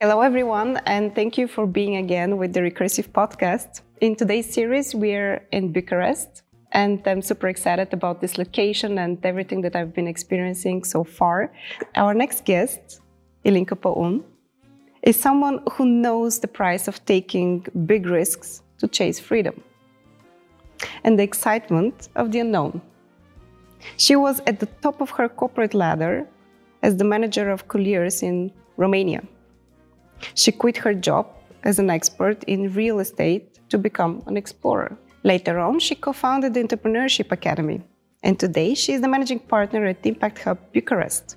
Hello, everyone, and thank you for being again with the Recursive podcast. In today's series, we're in Bucharest, and I'm super excited about this location and everything that I've been experiencing so far. Our next guest, Ilinca Paun, is someone who knows the price of taking big risks to chase freedom and the excitement of the unknown. She was at the top of her corporate ladder as the manager of Colliers in Romania. She quit her job as an expert in real estate to become an explorer. Later on, she co founded the Entrepreneurship Academy, and today she is the managing partner at Impact Hub Bucharest,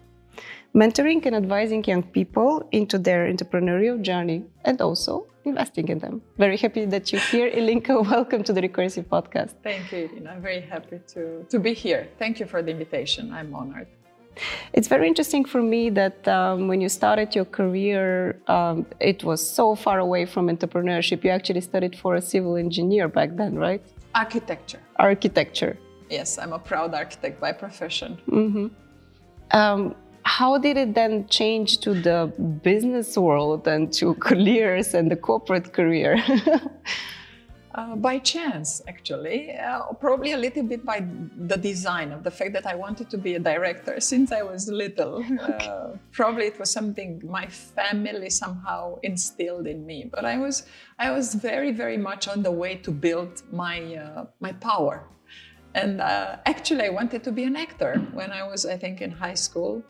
mentoring and advising young people into their entrepreneurial journey and also investing in them. Very happy that you're here, Ilinca. Welcome to the Recursive Podcast. Thank you, Irina. I'm very happy to, to be here. Thank you for the invitation. I'm honored. It's very interesting for me that um, when you started your career, um, it was so far away from entrepreneurship. You actually studied for a civil engineer back then, right? Architecture. Architecture. Yes, I'm a proud architect by profession. Mm-hmm. Um, how did it then change to the business world and to careers and the corporate career? Uh, by chance, actually, uh, probably a little bit by the design of the fact that I wanted to be a director since I was little. Okay. Uh, probably it was something my family somehow instilled in me. But I was, I was very, very much on the way to build my uh, my power. And uh, actually, I wanted to be an actor when I was, I think, in high school.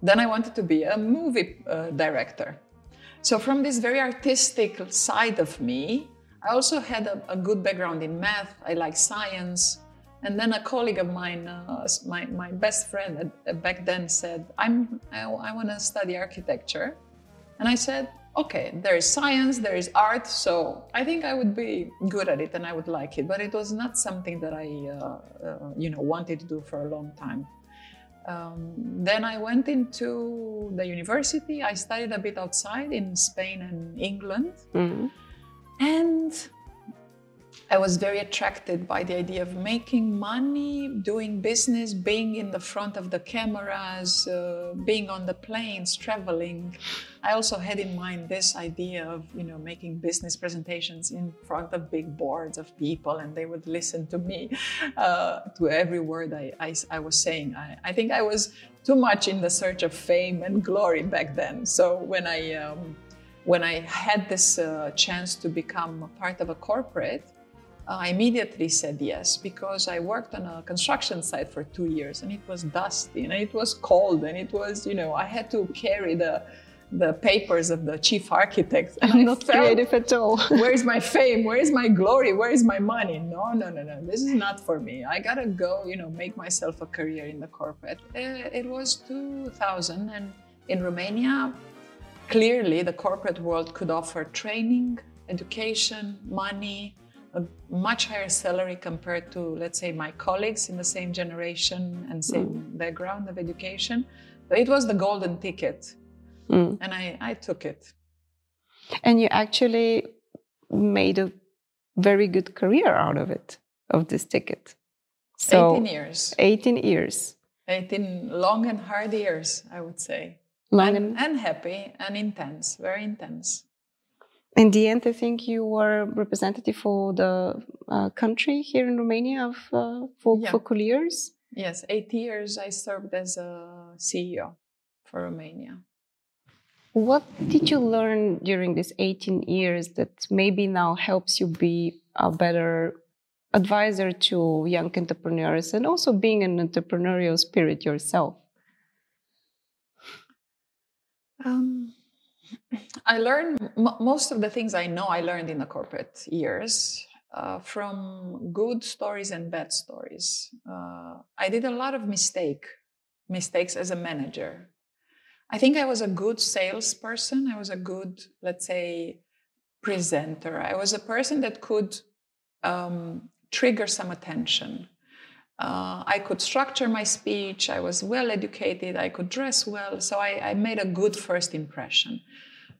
Then I wanted to be a movie uh, director. So from this very artistic side of me, I also had a, a good background in math. I like science. And then a colleague of mine, uh, my, my best friend back then said, I'm, I, I want to study architecture. And I said, okay, there is science, there is art, so I think I would be good at it and I would like it. But it was not something that I, uh, uh, you know, wanted to do for a long time. Um, then I went into the university. I studied a bit outside in Spain and England. Mm-hmm. And I was very attracted by the idea of making money, doing business, being in the front of the cameras, uh, being on the planes, traveling. I also had in mind this idea of, you know, making business presentations in front of big boards of people, and they would listen to me, uh, to every word I, I, I was saying. I, I, think I was too much in the search of fame and glory back then. So when I um, when I had this uh, chance to become a part of a corporate, I immediately said yes because I worked on a construction site for two years and it was dusty and it was cold and it was, you know, I had to carry the the papers of the chief architect. And I'm not felt, creative at all. where is my fame? Where is my glory? Where is my money? No, no, no, no. This is not for me. I gotta go, you know, make myself a career in the corporate. Uh, it was 2000 and in Romania, Clearly, the corporate world could offer training, education, money, a much higher salary compared to, let's say, my colleagues in the same generation and same mm. background of education. But it was the golden ticket, mm. and I, I took it. And you actually made a very good career out of it, of this ticket. So 18 years. 18 years. 18 long and hard years, I would say and, and, happy and intense, very intense. In the end, I think you were representative for the uh, country here in Romania of, uh, for, yeah. for Colliers. Yes, eight years I served as a CEO for Romania. What did you learn during these 18 years that maybe now helps you be a better advisor to young entrepreneurs and also being an entrepreneurial spirit yourself? Um, I learned most of the things I know I learned in the corporate years uh, from good stories and bad stories. Uh, I did a lot of mistake mistakes as a manager. I think I was a good salesperson. I was a good, let's say, presenter. I was a person that could um, trigger some attention. Uh, I could structure my speech. I was well educated. I could dress well. So I, I made a good first impression.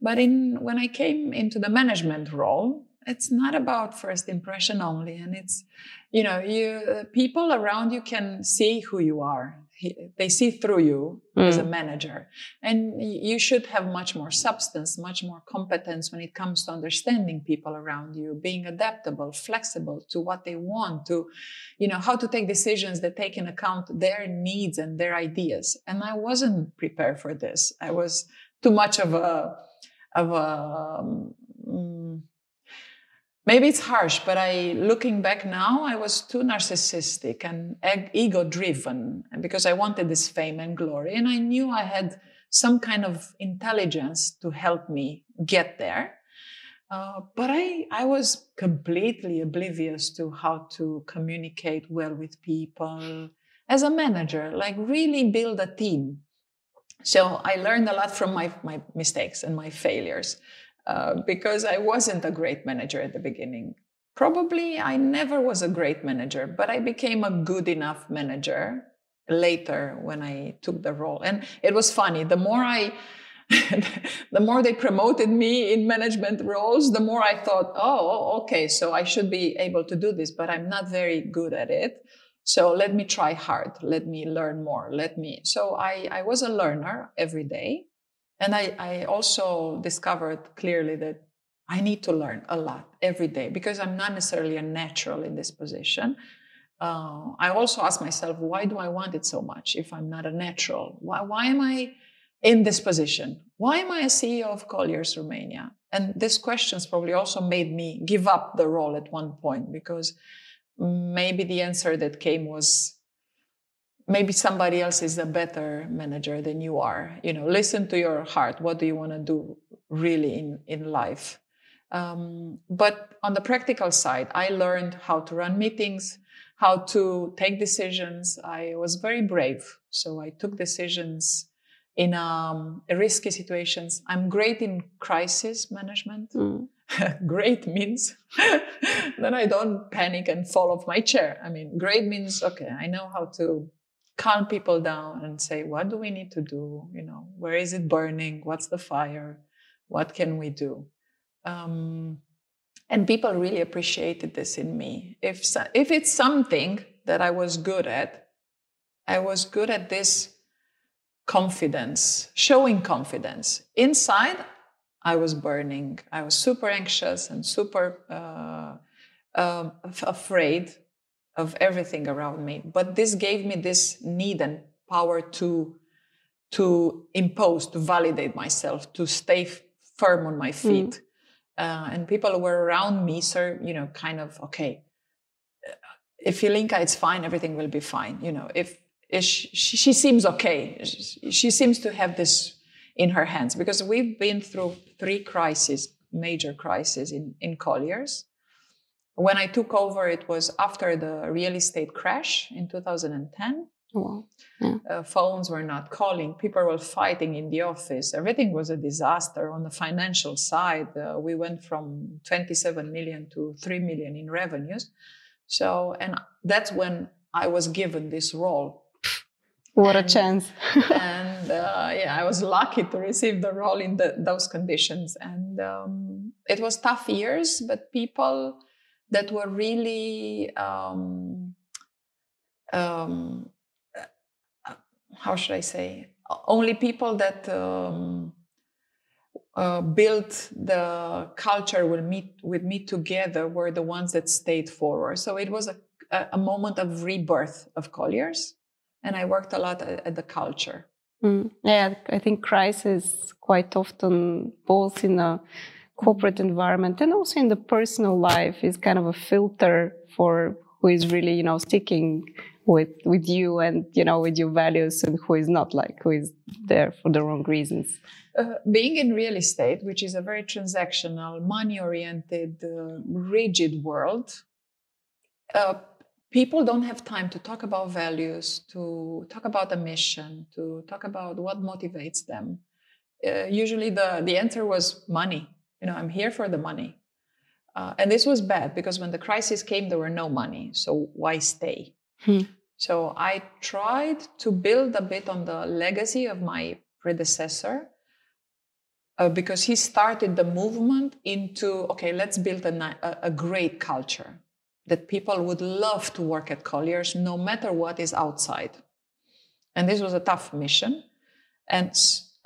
But in, when I came into the management role, it's not about first impression only. And it's, you know, you, people around you can see who you are. He, they see through you Mm. as a manager. And you should have much more substance much more competence when it comes to understanding people around you being adaptable flexible to what they want to you know how to take decisions that take in account their needs and their ideas. And i wasn't prepared for this. I was too much of a of a um, mm, maybe it's harsh but i looking back now i was too narcissistic and ego driven because i wanted this fame and glory and i knew i had some kind of intelligence to help me get there. Uh, but I, I was completely oblivious to how to communicate well with people. As a manager, like really build a team. So I learned a lot from my, my mistakes and my failures uh, because I wasn't a great manager at the beginning. Probably I never was a great manager, but I became a good enough manager later when I took the role. And it was funny. The more I the more they promoted me in management roles, the more I thought, oh, okay, so I should be able to do this, but I'm not very good at it. So let me try hard. Let me learn more. Let me. So I, I was a learner every day. And I, I also discovered clearly that I need to learn a lot every day because I'm not necessarily a natural in this position. Uh, I also ask myself, why do I want it so much if I'm not a natural? Why, why am I in this position? Why am I a CEO of Colliers Romania? And these questions probably also made me give up the role at one point because maybe the answer that came was maybe somebody else is a better manager than you are. You know, listen to your heart. What do you want to do really in, in life? Um, but on the practical side, I learned how to run meetings, how to take decisions. I was very brave. So I took decisions in um, risky situations. I'm great in crisis management. Mm. great means then I don't panic and fall off my chair. I mean, great means, okay, I know how to calm people down and say, what do we need to do? You know, where is it burning? What's the fire? What can we do? Um, and people really appreciated this in me. If, so- if it's something that I was good at, I was good at this confidence, showing confidence. Inside, I was burning. I was super anxious and super uh, af- afraid of everything around me. But this gave me this need and power to to impose, to validate myself, to stay firm on my feet. Uh, and people who were around me, sir, you know, kind of okay. If Ilinca, it's fine. Everything will be fine. You know, if, if she, she seems okay, she, she seems to have this in her hands because we've been through three crises, major crises in, in Colliers. When I took over, it was after the real estate crash in 2010. Wow. Uh, phones were not calling. People were fighting in the office. Everything was a disaster. On the financial side, uh, we went from 27 million to 3 million in revenues. So, and that's when I was given this role What a chance. and uh, yeah, I was lucky to receive the role in the, those conditions. And um, it was tough years, but people that were really, um, um, uh, how should I say, only people that um, uh, built the culture with me, with me together were the ones that stayed forward. So it was a, a a moment of rebirth of Colliers and I worked a lot at, at the culture. Mm. Yeah, I think crisis quite often, both in a corporate environment and also in the personal life, is kind of a filter for who is really, you know, sticking with with you and you know with your values, and who is not, like who is there for the wrong reasons. Uh, being in real estate, which is a very transactional, money-oriented, uh, rigid world, uh, people don't have time to talk about values, to talk about a mission, to talk about what motivates them. Uh, usually, the the answer was money. You know, I'm here for the money. Uh, and this was bad because when the crisis came, there were no money. So why stay? Hmm. So I tried to build a bit on the legacy of my predecessor uh, because he started the movement into okay, let's build a, a, a great culture that people would love to work at Colliers no matter what is outside. And this was a tough mission. And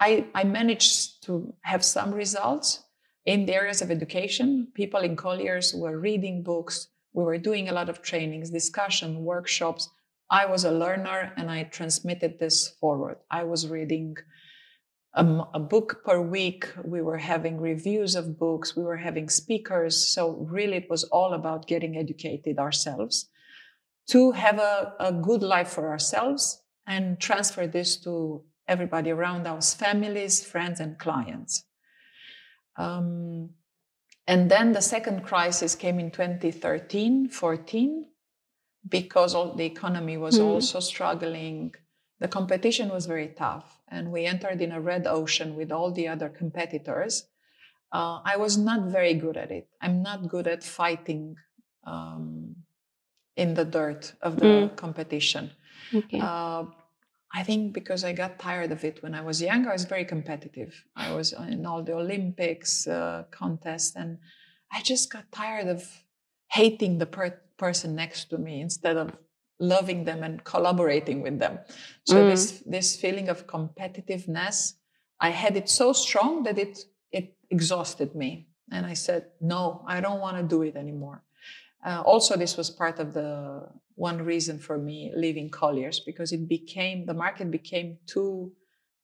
I, I managed to have some results in the areas of education. People in Colliers were reading books. We were doing a lot of trainings, discussion, workshops. I was a learner and I transmitted this forward. I was reading a, a, book per week. We were having reviews of books. We were having speakers. So really it was all about getting educated ourselves to have a, a good life for ourselves and transfer this to everybody around us, families, friends, and clients. Um, and then the second crisis came in 2013, 14, because all the economy was mm. also struggling. The competition was very tough, and we entered in a red ocean with all the other competitors. Uh, I was not very good at it. I'm not good at fighting um, in the dirt of the mm. competition. Okay. Uh, I think because I got tired of it when I was young, I was very competitive. I was in all the Olympics uh, contests, and I just got tired of hating the per- person next to me instead of loving them and collaborating with them. So mm. this this feeling of competitiveness, I had it so strong that it it exhausted me, and I said, "No, I don't want to do it anymore." Uh, also, this was part of the one reason for me leaving Colliers because it became the market became too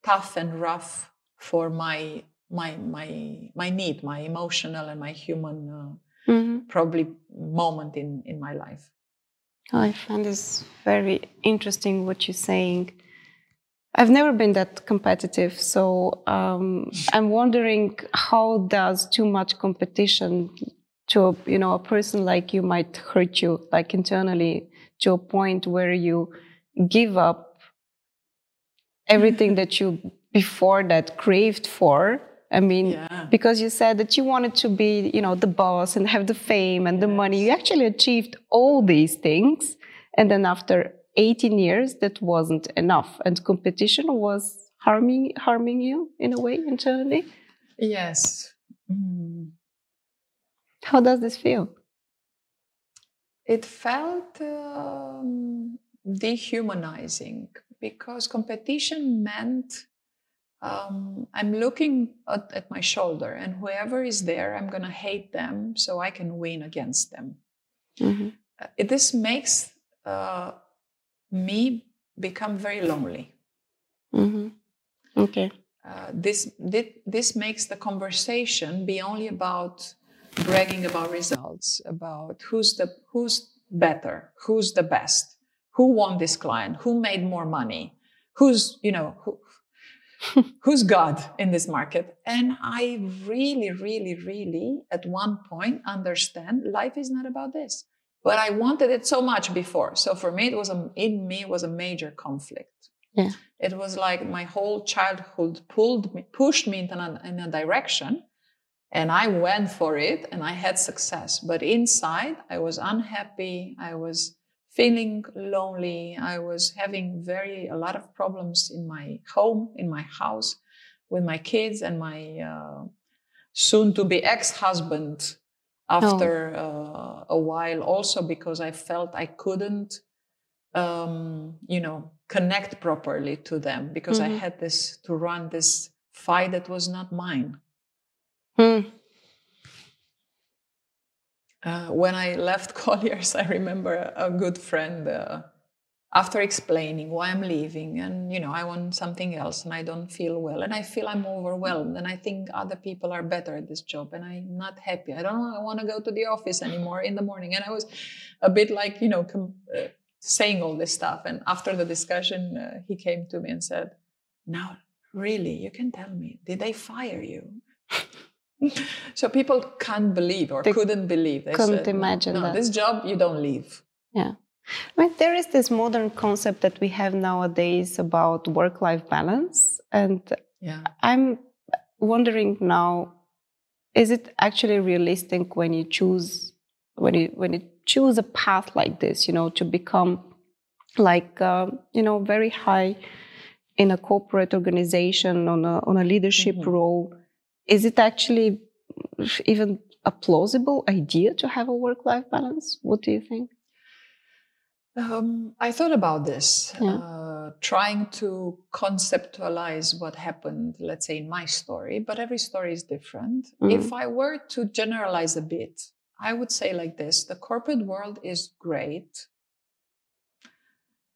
tough and rough for my my my my need, my emotional and my human uh, mm-hmm. probably moment in in my life. Oh, I find this very interesting what you're saying. I've never been that competitive, so um, I'm wondering how does too much competition to a, you know a person like you might hurt you like internally to a point where you give up everything that you before that craved for i mean yeah. because you said that you wanted to be you know the boss and have the fame and yes. the money you actually achieved all these things and then after 18 years that wasn't enough and competition was harming harming you in a way internally yes mm. How does this feel? It felt um, dehumanizing because competition meant um, I'm looking at, at, my shoulder, and whoever is there, I'm going to hate them so I can win against them. Mm-hmm. Uh, this makes uh, me become very lonely. Mm-hmm. Okay. Uh, this, this this makes the conversation be only about bragging about results, about who's the who's better, who's the best, who won this client, who made more money, who's you know who, who's God in this market. And I really, really, really, at one point, understand life is not about this. But I wanted it so much before. So for me, it was a, in me was a major conflict. Yeah. It was like my whole childhood pulled me, pushed me in a, in a direction and I went for it and I had success. But inside, I was unhappy. I was feeling lonely. I was having very, a lot of problems in my home, in my house, with my kids and my uh, soon to be ex husband after oh. uh, a while, also because I felt I couldn't, um, you know, connect properly to them because mm-hmm. I had this to run this fight that was not mine. Hmm. Uh, when I left Colliers, I remember a good friend uh, after explaining why I'm leaving and you know I want something else and I don't feel well and I feel I'm overwhelmed and I think other people are better at this job and I'm not happy. I don't want to go to the office anymore in the morning and I was a bit like you know com- uh, saying all this stuff and after the discussion uh, he came to me and said, "Now really, you can tell me, did they fire you?" so people can't believe or they couldn't believe. They couldn't said, imagine no, no, this job you don't leave. Yeah. I mean, there is this modern concept that we have nowadays about work-life balance, and yeah. I'm wondering now: is it actually realistic when you choose when you when you choose a path like this? You know, to become like uh, you know very high in a corporate organization on a on a leadership mm-hmm. role is it actually even a plausible idea to have a work life balance? What do you think? Um, I thought about this, Yeah. uh, trying to conceptualize what happened, let's say, in my story, but every story is different. Mhm. If I were to generalize a bit, I would say like this the corporate world is great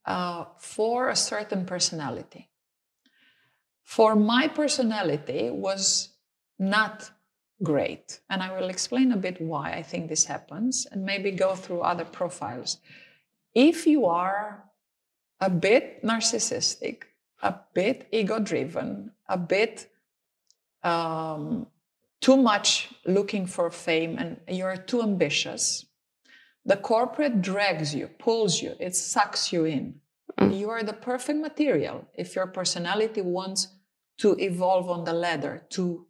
uh, for a certain personality. For my personality was not great. And I will explain a bit why I think this happens and maybe go through other profiles. If you are a bit narcissistic, a bit ego driven, a bit um, too much looking for fame, and you're too ambitious, the corporate drags you, pulls you, it sucks you in. Mm. You are the perfect material if your personality wants to evolve on the ladder, to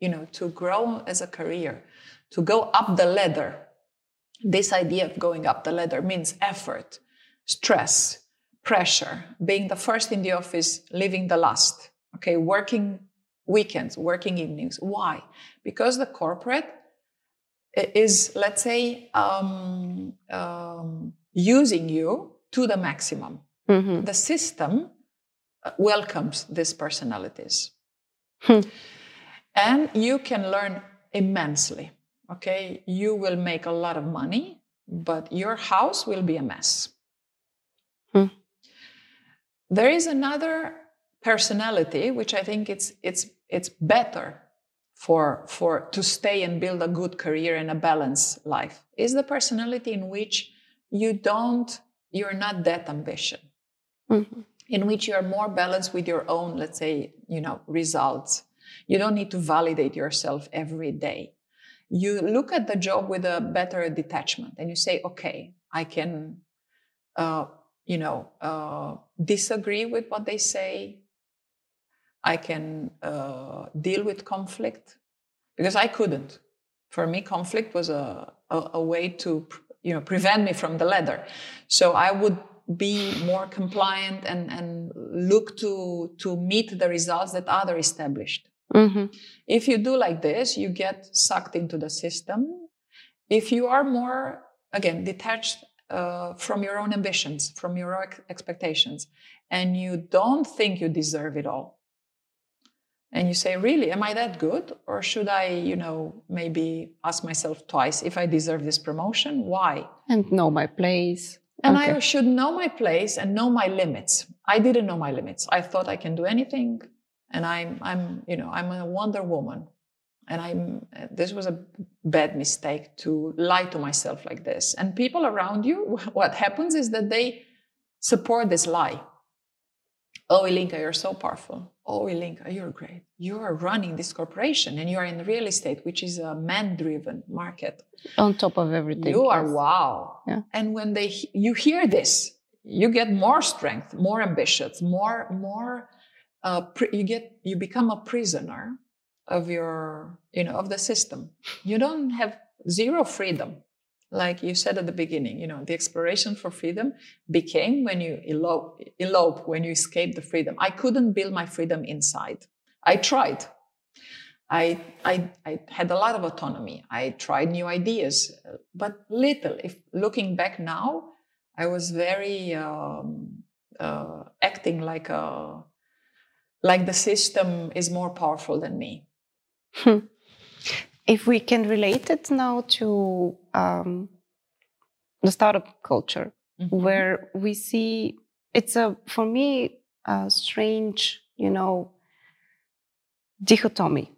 you know, to grow as a career, to go up the ladder. This idea of going up the ladder means effort, stress, pressure, being the first in the office, leaving the last. Okay, working weekends, working evenings. Why? Because the corporate is, let's say, um, um, using you to the maximum. Mhm. The system uh, welcomes these personalities. Hmm. And you can learn immensely. Okay, you will make a lot of money, but your house will be a mess. Hmm. There is another personality which I think it's it's it's better for for to stay and build a good career and a balanced life. Is the personality in which you don't you're not that ambitious Mhm. in which you are more balanced with your own, let's say, you know, results. You don't need to validate yourself every day. You look at the job with a better detachment and you say, okay, I can, uh, you know, uh, disagree with what they say. I can uh, deal with conflict because I couldn't. For me, conflict was a, a, a way to, you know, prevent me from the ladder. So I would be more compliant and, and look to, to meet the results that other established. Mhm. If you do like this, you get sucked into the system. If you are more, again, detached uh, from your own ambitions, from your own ex- expectations, and you don't think you deserve it all, and you say, really, am I that good? Or should I, you know, maybe ask myself twice if I deserve this promotion? Why? And know my place. And I should know my place and know my limits. I didn't know my limits. I thought I can do anything, and I'm, I'm, you know, I'm a Wonder Woman, and I'm. This was a bad mistake to lie to myself like this. And people around you, what happens is that they support this lie. Oh, Ilinca, you're so powerful. Oh, Ilinca, you're great. You are running this corporation, and you are in real estate, which is a man-driven market. On top of everything. You are wow. Yeah. And when they you hear this, you get more strength, more ambitious, more more. Uh, pri- you get you become a prisoner of your you know of the system. You don't have zero freedom, like you said at the beginning. You know the exploration for freedom became when you elope, elope when you escape the freedom. I couldn't build my freedom inside. I tried. I, I, I had a lot of autonomy. I tried new ideas, but little. If looking back now, I was very um, uh, acting like a like the system is more powerful than me. If we can relate it now to um, the startup culture, Mhm. where we see it's a for me a strange, you know, dichotomy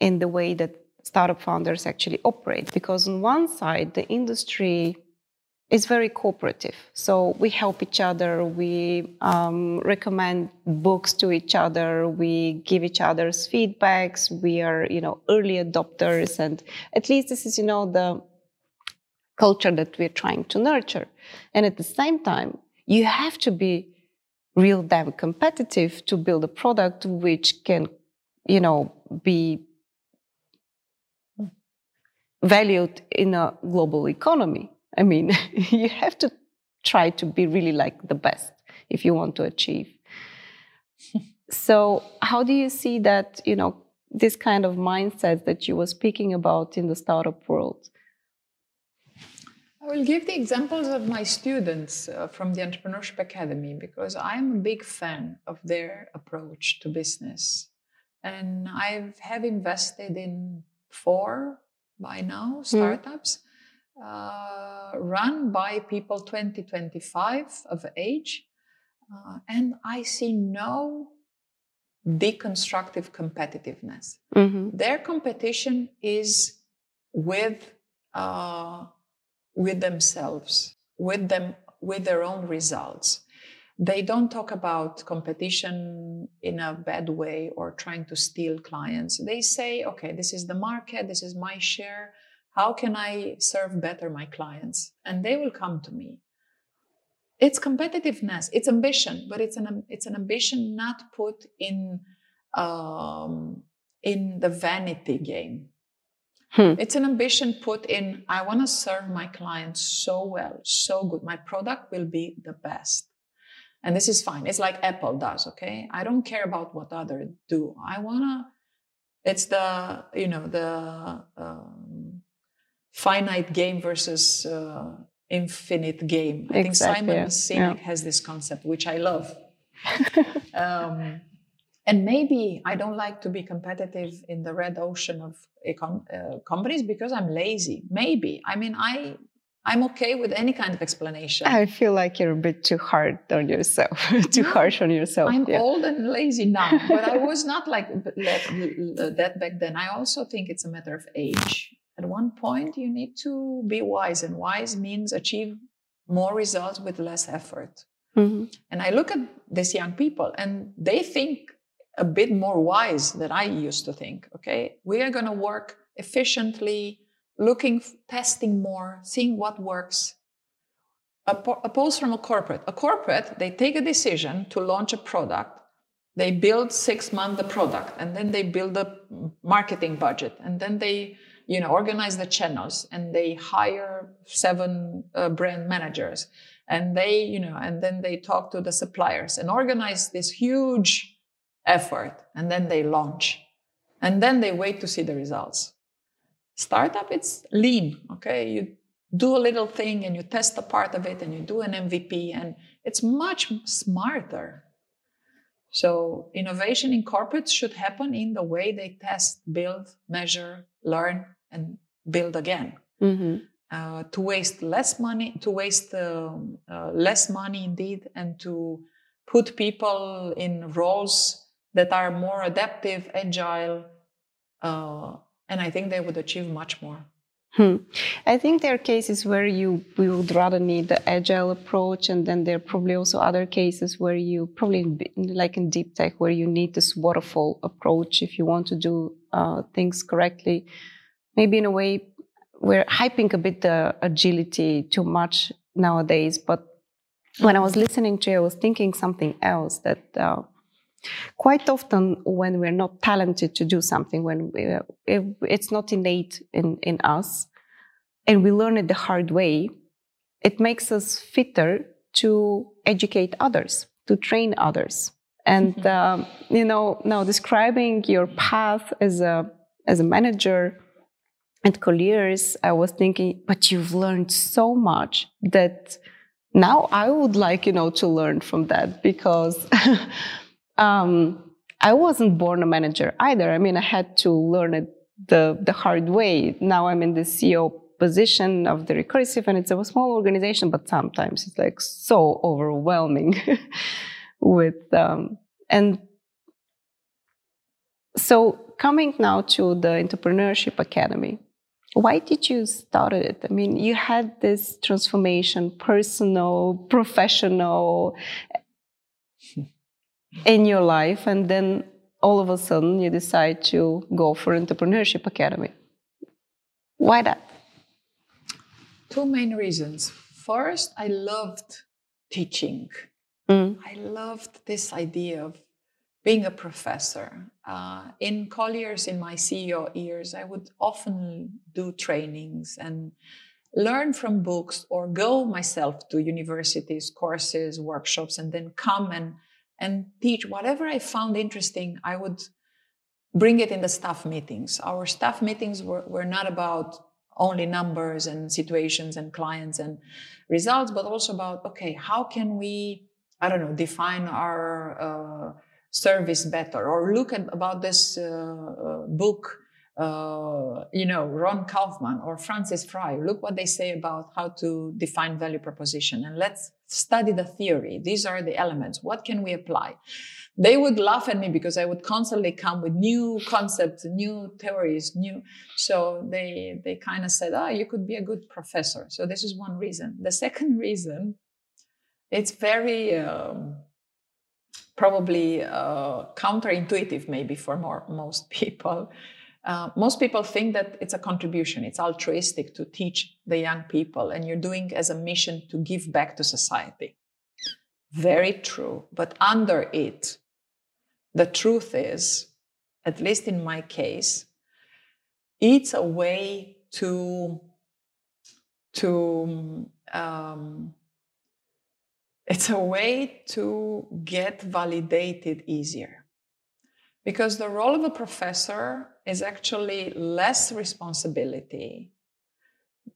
in the way that startup founders actually operate. Because on one side, the industry is very cooperative. So we help each other, we um, recommend books to each other, we give each other's feedbacks, we are, you know, early adopters, and at least this is, you know, the culture that we're trying to nurture. And at the same time, you have to be real damn competitive to build a product which can, you know, be valued in a global economy. I mean, you have to try to be really like the best if you want to achieve. so, how do you see that, you know, this kind of mindset that you were speaking about in the startup world? I will give the examples of my students uh, from the Entrepreneurship Academy because I'm a big fan of their approach to business. And I have invested in four by now hmm. startups mm. Uh, run by people 20, 25 of age. Uh, and I see no deconstructive competitiveness. Mm-hmm. Their competition is with uh, with themselves, with them, with their own results. They don't talk about competition in a bad way or trying to steal clients. They say, okay, this is the market, this is my share. How can I serve better my clients? And they will come to me. It's competitiveness, it's ambition, but it's an it's an ambition not put in um, in the vanity game. Hmm. It's an ambition put in, I want to serve my clients so well, so good. My product will be the best. And this is fine. It's like Apple does, okay? I don't care about what others do. I want to, it's the, you know, the um, finite game versus uh, infinite game. I think Simon yeah. Sinek yeah. has this concept, which I love. um, and maybe I don't like to be competitive in the red ocean of econ- uh, companies because I'm lazy. Maybe. I mean, I I'm okay with any kind of explanation. I feel like you're a bit too hard on yourself, too harsh on yourself. I'm yeah. old and lazy now, but I was not like that back then. I also think it's a matter of age. At one point, you need to be wise, and wise means achieve more results with less effort. Mm-hmm. And I look at these young people, and they think a bit more wise than I used to think. Okay, we are going to work efficiently, looking, testing more, seeing what works. Opposed from a corporate. A corporate, they take a decision to launch a product. They build six months the product, and then they build a marketing budget, and then they, you know, organize the channels, and they hire seven uh, brand managers, and they, you know, and then they talk to the suppliers and organize this huge effort and then they launch. And then they wait to see the results. Startup it's lean okay? You do a little thing and you test a part of it and you do an mvp and it's much smarter. So innovation in corporates should happen in the way they test build measure learn and build again mm-hmm. uh, to waste less money to waste uh, uh, less money indeed and to put people in roles that are more adaptive, agile, uh, and I think they would achieve much more. Hmm. I think there are cases where you we would rather need the agile approach, and then there are probably also other cases where you probably in, like in deep tech where you need this waterfall approach if you want to do uh, things correctly. Maybe in a way we're hyping a bit the agility too much nowadays, but when I was listening to you, I was thinking something else that. Uh, Quite often, when we're not talented to do something, when we, it's not innate in, in us, and we learn it the hard way, it makes us fitter to educate others, to train others. And mm-hmm. um, you know, now describing your path as a as a manager at Colliers, I was thinking, but you've learned so much that now I would like you know to learn from that because Um, I wasn't born a manager either. I mean, I had to learn it the, the hard way. Now I'm in the CEO position of the recursive and it's a small organization, but sometimes it's like so overwhelming with, um, and so coming now to the Entrepreneurship Academy, why did you start it? I mean, you had this transformation, personal, professional, in your life and then all of a sudden you decide to go for entrepreneurship academy. Why that? Two main reasons. First i loved teaching. Mm. i loved this idea of being a professor uh, in colliers in my ceo years i would often do trainings and learn from books or go myself to universities courses workshops and then come and and teach whatever I found interesting. I would bring it in the staff meetings. Our staff meetings were, were not about only numbers and situations and clients and results, but also about okay, how can we, I don't know, define our uh, service better, or look at about this uh, uh book. Uh, you know, Ron Kaufman or Frances Frei, look what they say about how to define value proposition and let's study the theory. These are the elements. What can we apply? they would laugh at me because I would constantly come with new concepts, new theories, new. So they they kind of said, "Ah, oh, you could be a good professor." So this is one reason. The second reason, it's very um, probably uh, counterintuitive, maybe for more, most people. Uh, most people think that it's a contribution, it's altruistic to teach the young people, and you're doing as a mission to give back to society. Very true. But under it, the truth is, at least in my case, it's a way to to um, it's a way to get validated easier because the role of a professor is actually less responsibility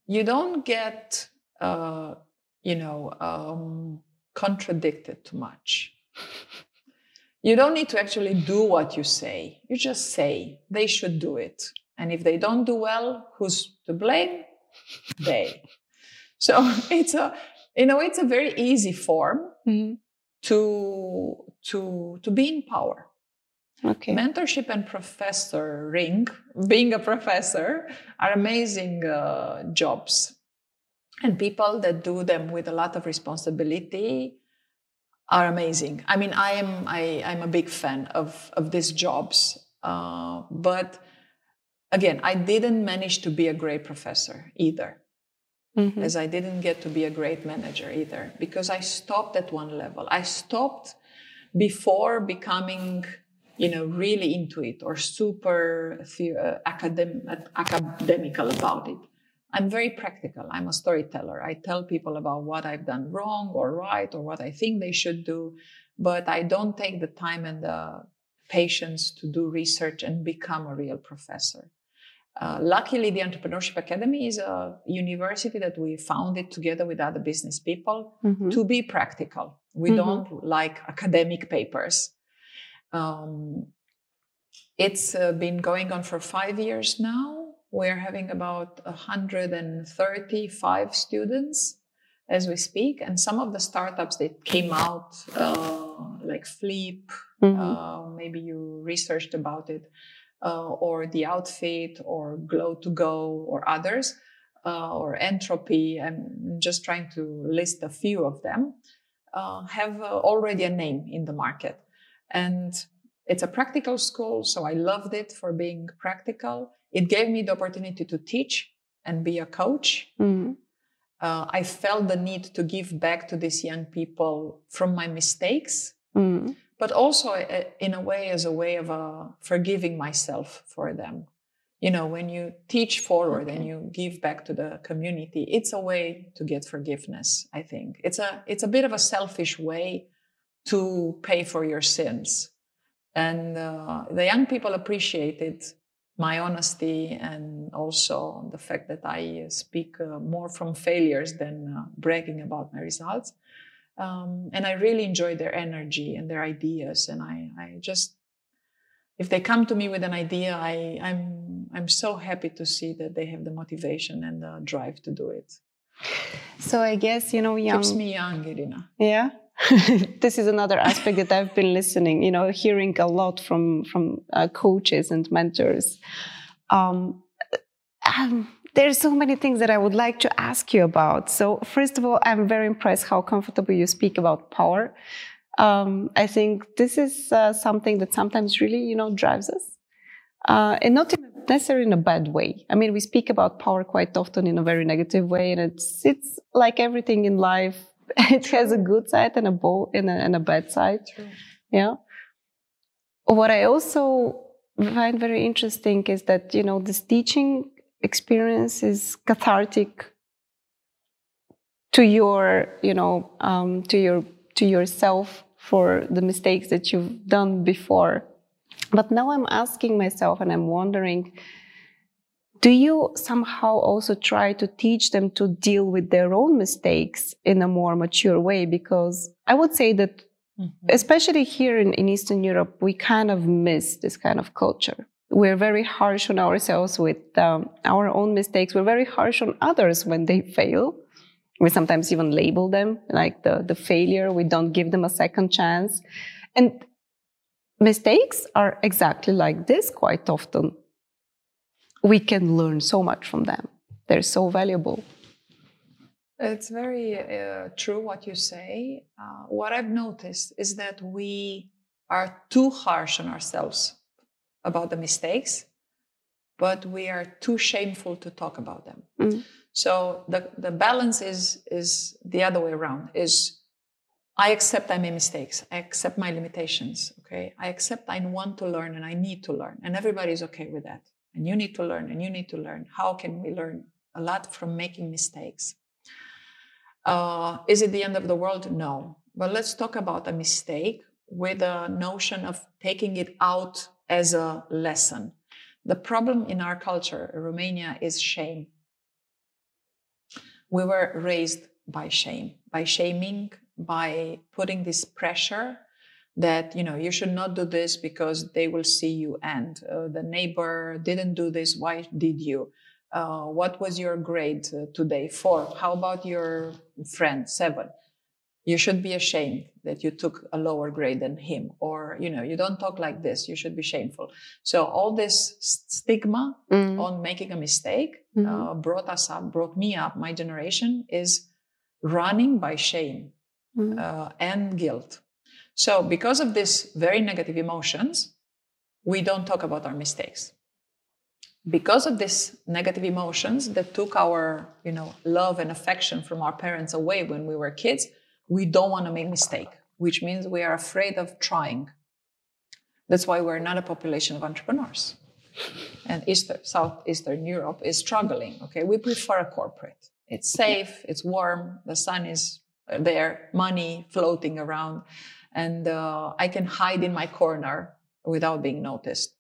you don't get uh, you know um, contradicted too much you don't need to actually do what you say. You just say they should do it. And if they don't do well, who's to blame? They. So it's a, you know, it's a very easy form mm-hmm. to to to be in power. Okay. Mentorship and professor ring, being a professor, are amazing uh, jobs, and people that do them with a lot of responsibility are amazing. I mean, I am I, I'm a big fan of of these jobs, uh, but again, I didn't manage to be a great professor either, mm-hmm. as I didn't get to be a great manager either, because I stopped at one level. I stopped before becoming, you know, really into it or super uh, academic, academical about it. I'm very practical. I'm a storyteller. I tell people about what I've done wrong or right or what I think they should do, but I don't take the time and the patience to do research and become a real professor. Uh, luckily, the Entrepreneurship Academy is a university that we founded together with other business people mm-hmm. to be practical. We mm-hmm. don't like academic papers. Um, it's uh, been going on for five years now we're having about 135 students as we speak, and some of the startups that came out, uh, like Flip, mm-hmm. uh, maybe you researched about it, uh, or the Outfit, or Glow to Go, or others, uh, or Entropy. I'm just trying to list a few of them. Uh, have uh, already a name in the market, and it's a practical school, so I loved it for being practical it gave me the opportunity to teach and be a coach. Mm-hmm. Uh, I felt the need to give back to these young people from my mistakes, mm-hmm. But also uh, in a way as a way of uh, forgiving myself for them. You know, when you teach forward okay. and you give back to the community, it's a way to get forgiveness. I think it's a it's a bit of a selfish way to pay for your sins, and uh, the young people appreciated my honesty and also the fact that I speak uh, more from failures than uh, bragging about my results. Um, and I really enjoy their energy and their ideas. And I, I just, if they come to me with an idea, I, I'm, I'm so happy to see that they have the motivation and the drive to do it. So I guess you know, young keeps me young, Irina. Yeah. this is another aspect that I've been listening, you know, hearing a lot from from uh, coaches and mentors. Um, um, there's so many things that I would like to ask you about. So first of all, I'm very impressed how comfortable you speak about power. Um, I think this is uh, something that sometimes really, you know, drives us, uh, and not in necessarily in a bad way. I mean, we speak about power quite often in a very negative way, and it's it's like everything in life it has a good side and a bow and a, and a bad side. True. Yeah. What I also find very interesting is that you know this teaching experience is cathartic to your you know um, to your to yourself for the mistakes that you've done before. But now I'm asking myself and I'm wondering do you somehow also try to teach them to deal with their own mistakes in a more mature way? Because I would say that, mm-hmm. especially here in, in Eastern Europe, we kind of miss this kind of culture. We're very harsh on ourselves with um, our own mistakes. We're very harsh on others when they fail. We sometimes even label them like the, the failure. We don't give them a second chance. And mistakes are exactly like this quite often we can learn so much from them. They're so valuable. It's very uh, true what you say. Uh, what I've noticed is that we are too harsh on ourselves about the mistakes, but we are too shameful to talk about them. Mm. So the, the balance is, is the other way around is I accept I made mistakes. I accept my limitations. Okay. I accept I want to learn and I need to learn. And everybody's okay with that and you need to learn and you need to learn how can we learn a lot from making mistakes uh, is it the end of the world no but let's talk about a mistake with a notion of taking it out as a lesson. The problem in our culture romania is shame. We were raised by shame by shaming by putting this pressure that you know you should not do this because they will see you and uh, the neighbor didn't do this why did you? Uh, what was your grade uh, today? Four. How about your friend? Seven you should be ashamed that you took a lower grade than him or you know you don't talk like this you should be shameful so all this stigma mm-hmm. on making a mistake mm-hmm. Uh, brought us up brought me up my generation is running by shame mm-hmm. and guilt so, because of these very negative emotions, we don't talk about our mistakes. Because of these negative emotions that took our, you know, love and affection from our parents away when we were kids, we don't want to make mistake, which means we are afraid of trying. That's why we're not a population of entrepreneurs. And Eastern, Southeastern Europe is struggling. Okay, we prefer a corporate. It's safe, it's warm, the sun is there, money floating around and uh, I can hide in my corner without being noticed.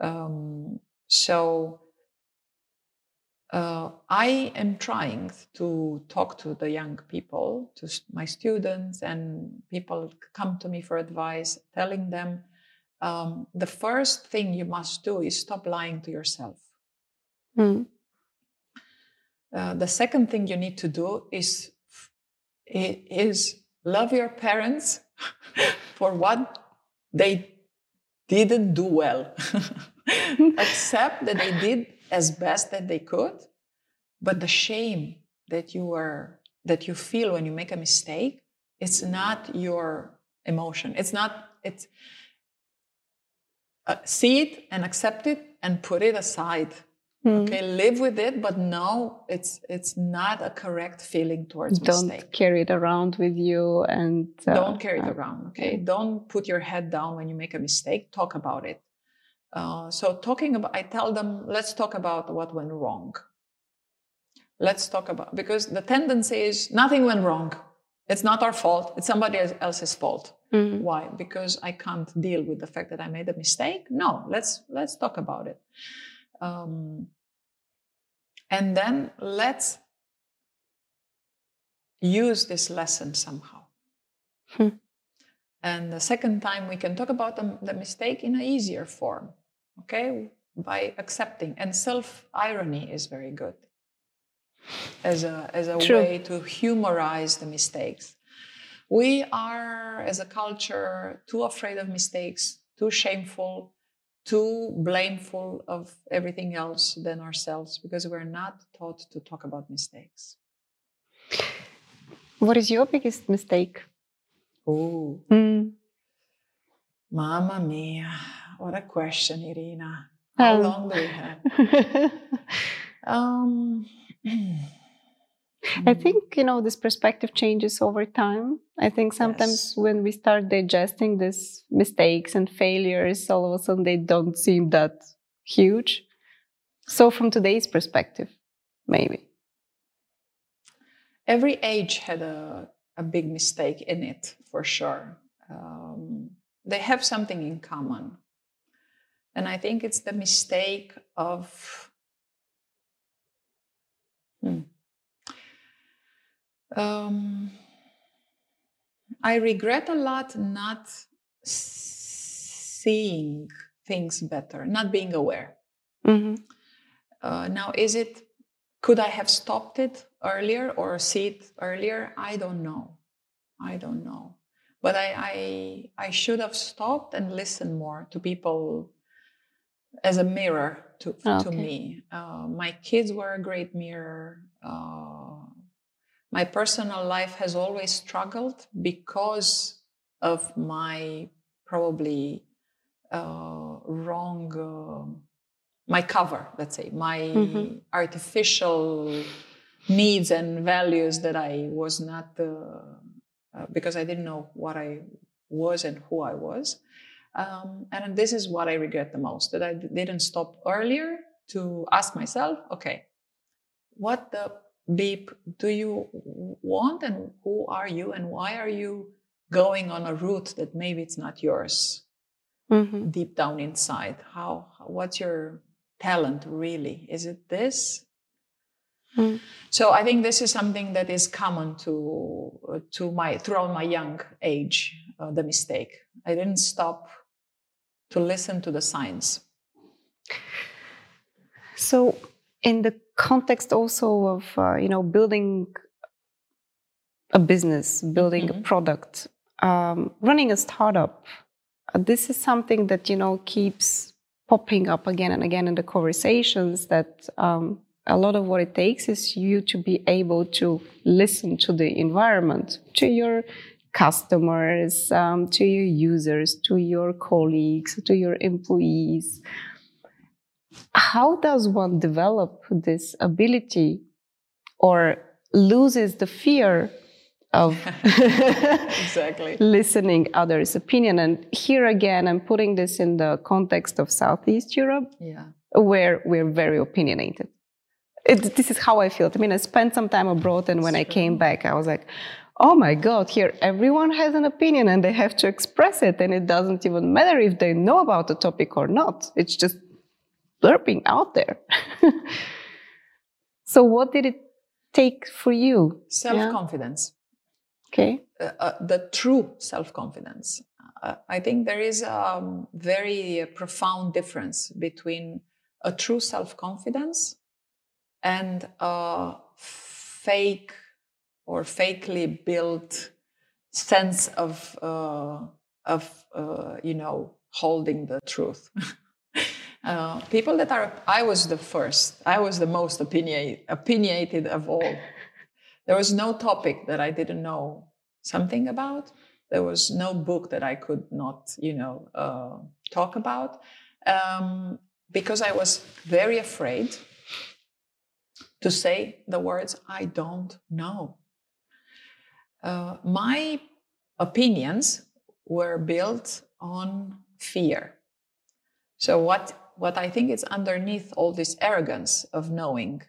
Um, so uh, I am trying to talk to the young people, to my students, and people come to me for advice, telling them um, the first thing you must do is stop lying to yourself. Mm. Uh, the second thing you need to do is is love your parents for what they didn't do well. Accept that they did as best that they could, but the shame that you are that you feel when you make a mistake, it's not your emotion. It's not it's uh, see it and accept it and put it aside Mm. Okay, live with it, but no, it's it's not a correct feeling towards mistake. don't mistake. carry it around with you and uh, don't carry it uh, around. Okay, don't put your head down when you make a mistake. Talk about it. Uh, so talking about, I tell them, let's talk about what went wrong. Let's talk about because the tendency is nothing went wrong. It's not our fault. It's somebody else's fault. Mm-hmm. Why? Because I can't deal with the fact that I made a mistake. No, let's let's talk about it. Um, and then let's use this lesson somehow. Hmm. And the second time we can talk about the, the mistake in an easier form, okay? By accepting. And self irony is very good as a, as a way to humorize the mistakes. We are, as a culture, too afraid of mistakes, too shameful, too blameful of everything else than ourselves because we're not taught to talk about mistakes. What is your biggest mistake? Oh, mm. Mamma mia, what a question, Irina. How um. long do we have? um, I think, you know, this perspective changes over time. I think sometimes yes. when we start digesting these mistakes and failures, all of a sudden they don't seem that huge. So, from today's perspective, maybe. Every age had a, a big mistake in it, for sure. Um, they have something in common. And I think it's the mistake of hmm, um, I regret a lot not seeing things better, not being aware. Mm-hmm. Uh, now, is it, could I have stopped it earlier or see it earlier? I don't know. I don't know. But I, I, I should have stopped and listened more to people as a mirror to, to me. Uh, my kids were a great mirror. Uh, my personal life has always struggled because of my probably uh, wrong uh, my cover let's say my Mhm. artificial needs and values that i was not uh, uh, because i didn't know what i was and who i was um, and this is what i regret the most that i didn't stop earlier to ask myself okay what the beep do you want and who are you and why are you going on a route that maybe it's not yours Mhm. deep down inside how what's your talent really is it this Mm. so i think this is something that is common to uh, to my throughout my young age uh, the mistake i didn't stop to listen to the signs So, in the context also of uh, you know building a business, building a Mhm. product, um, running a startup, uh, this is something that you know keeps popping up again and again in the conversations. That um, a lot of what it takes is you to be able to listen to the environment, to your customers, um, to your users, to your colleagues, to your employees. How does one develop this ability or loses the fear of exactly. listening others opinion? And here again i'm putting this in the context of southeast europe yeah. where we're very opinionated. It, this is how i feel. I mean i spent some time abroad and when i came back i was like oh my god here everyone has an opinion and they have to express it and it doesn't even matter if they know about the topic or not. It's just blurping out there. So what did it take for you? Self-confidence. Okay. Uh, uh, the true self-confidence. Uh, I think there is a um, very profound difference between a true self-confidence and a fake or fakely built sense of uh, of uh, you know holding the truth. Uh, people that are i was the first i was the most opinionate, opinionated of all. There was no topic that i didn't know something about. There was no book that i could not you know uh, talk about um, because i was very afraid to say the words i don't know uh, my opinions were built on fear so what what I think is underneath all this arrogance of knowing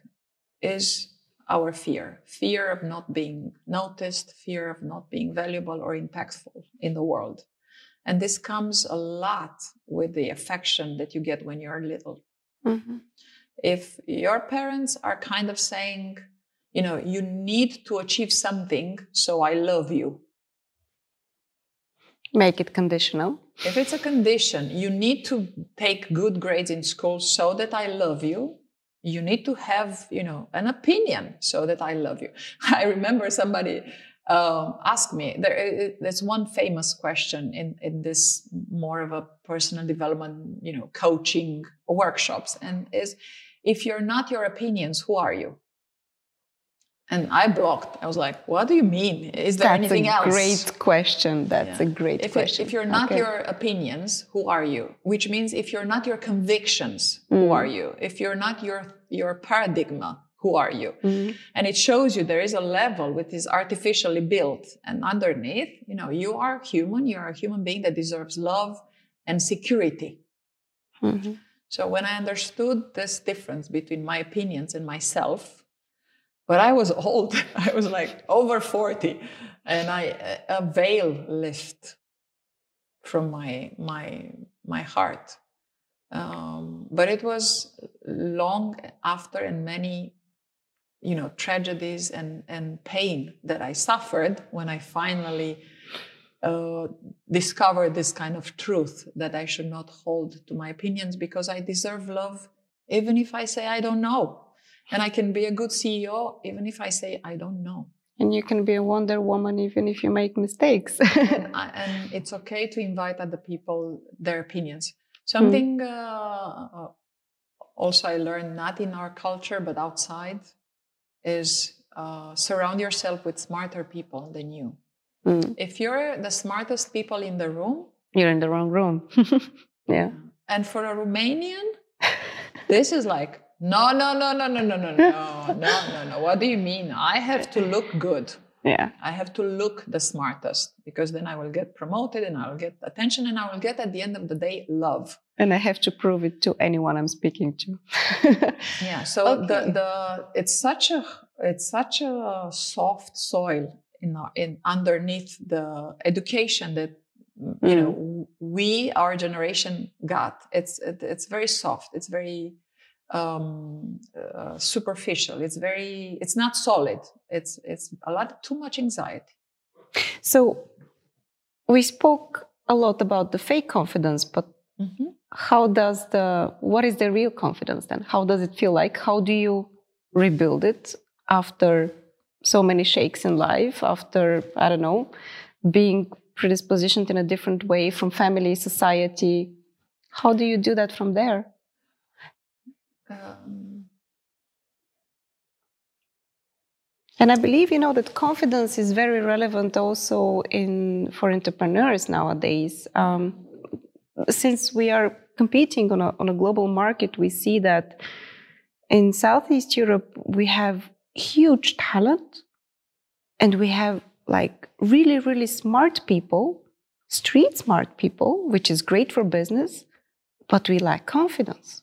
is our fear fear of not being noticed, fear of not being valuable or impactful in the world. And this comes a lot with the affection that you get when you're little. Mhm. If your parents are kind of saying, you know, you need to achieve something, so I love you. make it conditional If it's a condition, you need to take good grades in school so that I love you. You need to have, you know, an opinion so that I love you. I remember somebody um, asked me. There, there's one famous question in in this more of a personal development, you know, coaching workshops, and is, if you're not your opinions, who are you? And I blocked. I was like, "What do you mean? Is there that's anything a great question that's Yeah. a great if, it- question if you're not Okay. your opinions, who are you? Which means if you're not your convictions, who Mm. are you? If you're not your your paradigm, who are you? Mhm. And it shows you there is a level which is artificially built, and underneath, you know, you are human. You are a human being that deserves love and security. Mhm. So when I understood this difference between my opinions and myself, but I was old, I was like over 40, and I a veil lift from my my my heart. Um, but it was long after and many you know tragedies and and pain that I suffered when I finally uh, discovered this kind of truth that I should not hold to my opinions because I deserve love, even if I say I don't know. And I can be a good CEO even if I say I don't know. And you can be a Wonder Woman even if you make mistakes. and, I, and, it's okay to invite other people their opinions. Something mm. uh, also I learned not in our culture but outside is uh, surround yourself with smarter people than you. Mm. If you're the smartest people in the room, you're in the wrong room. yeah. And for a Romanian, this is like no, no, no, no, no, no, no, no, no, no, no. What do you mean? I have to look good. Yeah. I have to look the smartest because then I will get promoted and I will get attention and I will get at the end of the day love. And I have to prove it to anyone I'm speaking to. yeah. So okay. the the it's such a it's such a soft soil in, in underneath the education that you know mm. we our generation got it's it, it's very soft it's very um, uh, superficial. It's very it's not solid. It's it's a lot too much anxiety. So we spoke a lot about the fake confidence but mm-hmm. how does the what is the real confidence then? How does it feel like? How do you rebuild it after so many shakes in life after i don't know being predispositioned in a different way from family society? How do you do that from there um, and i believe you know that confidence is very relevant also in for entrepreneurs nowadays. Um, since we are competing on a, on a global market we see that in southeast europe we have huge talent and we have like really really smart people street smart people which is great for business but we lack confidence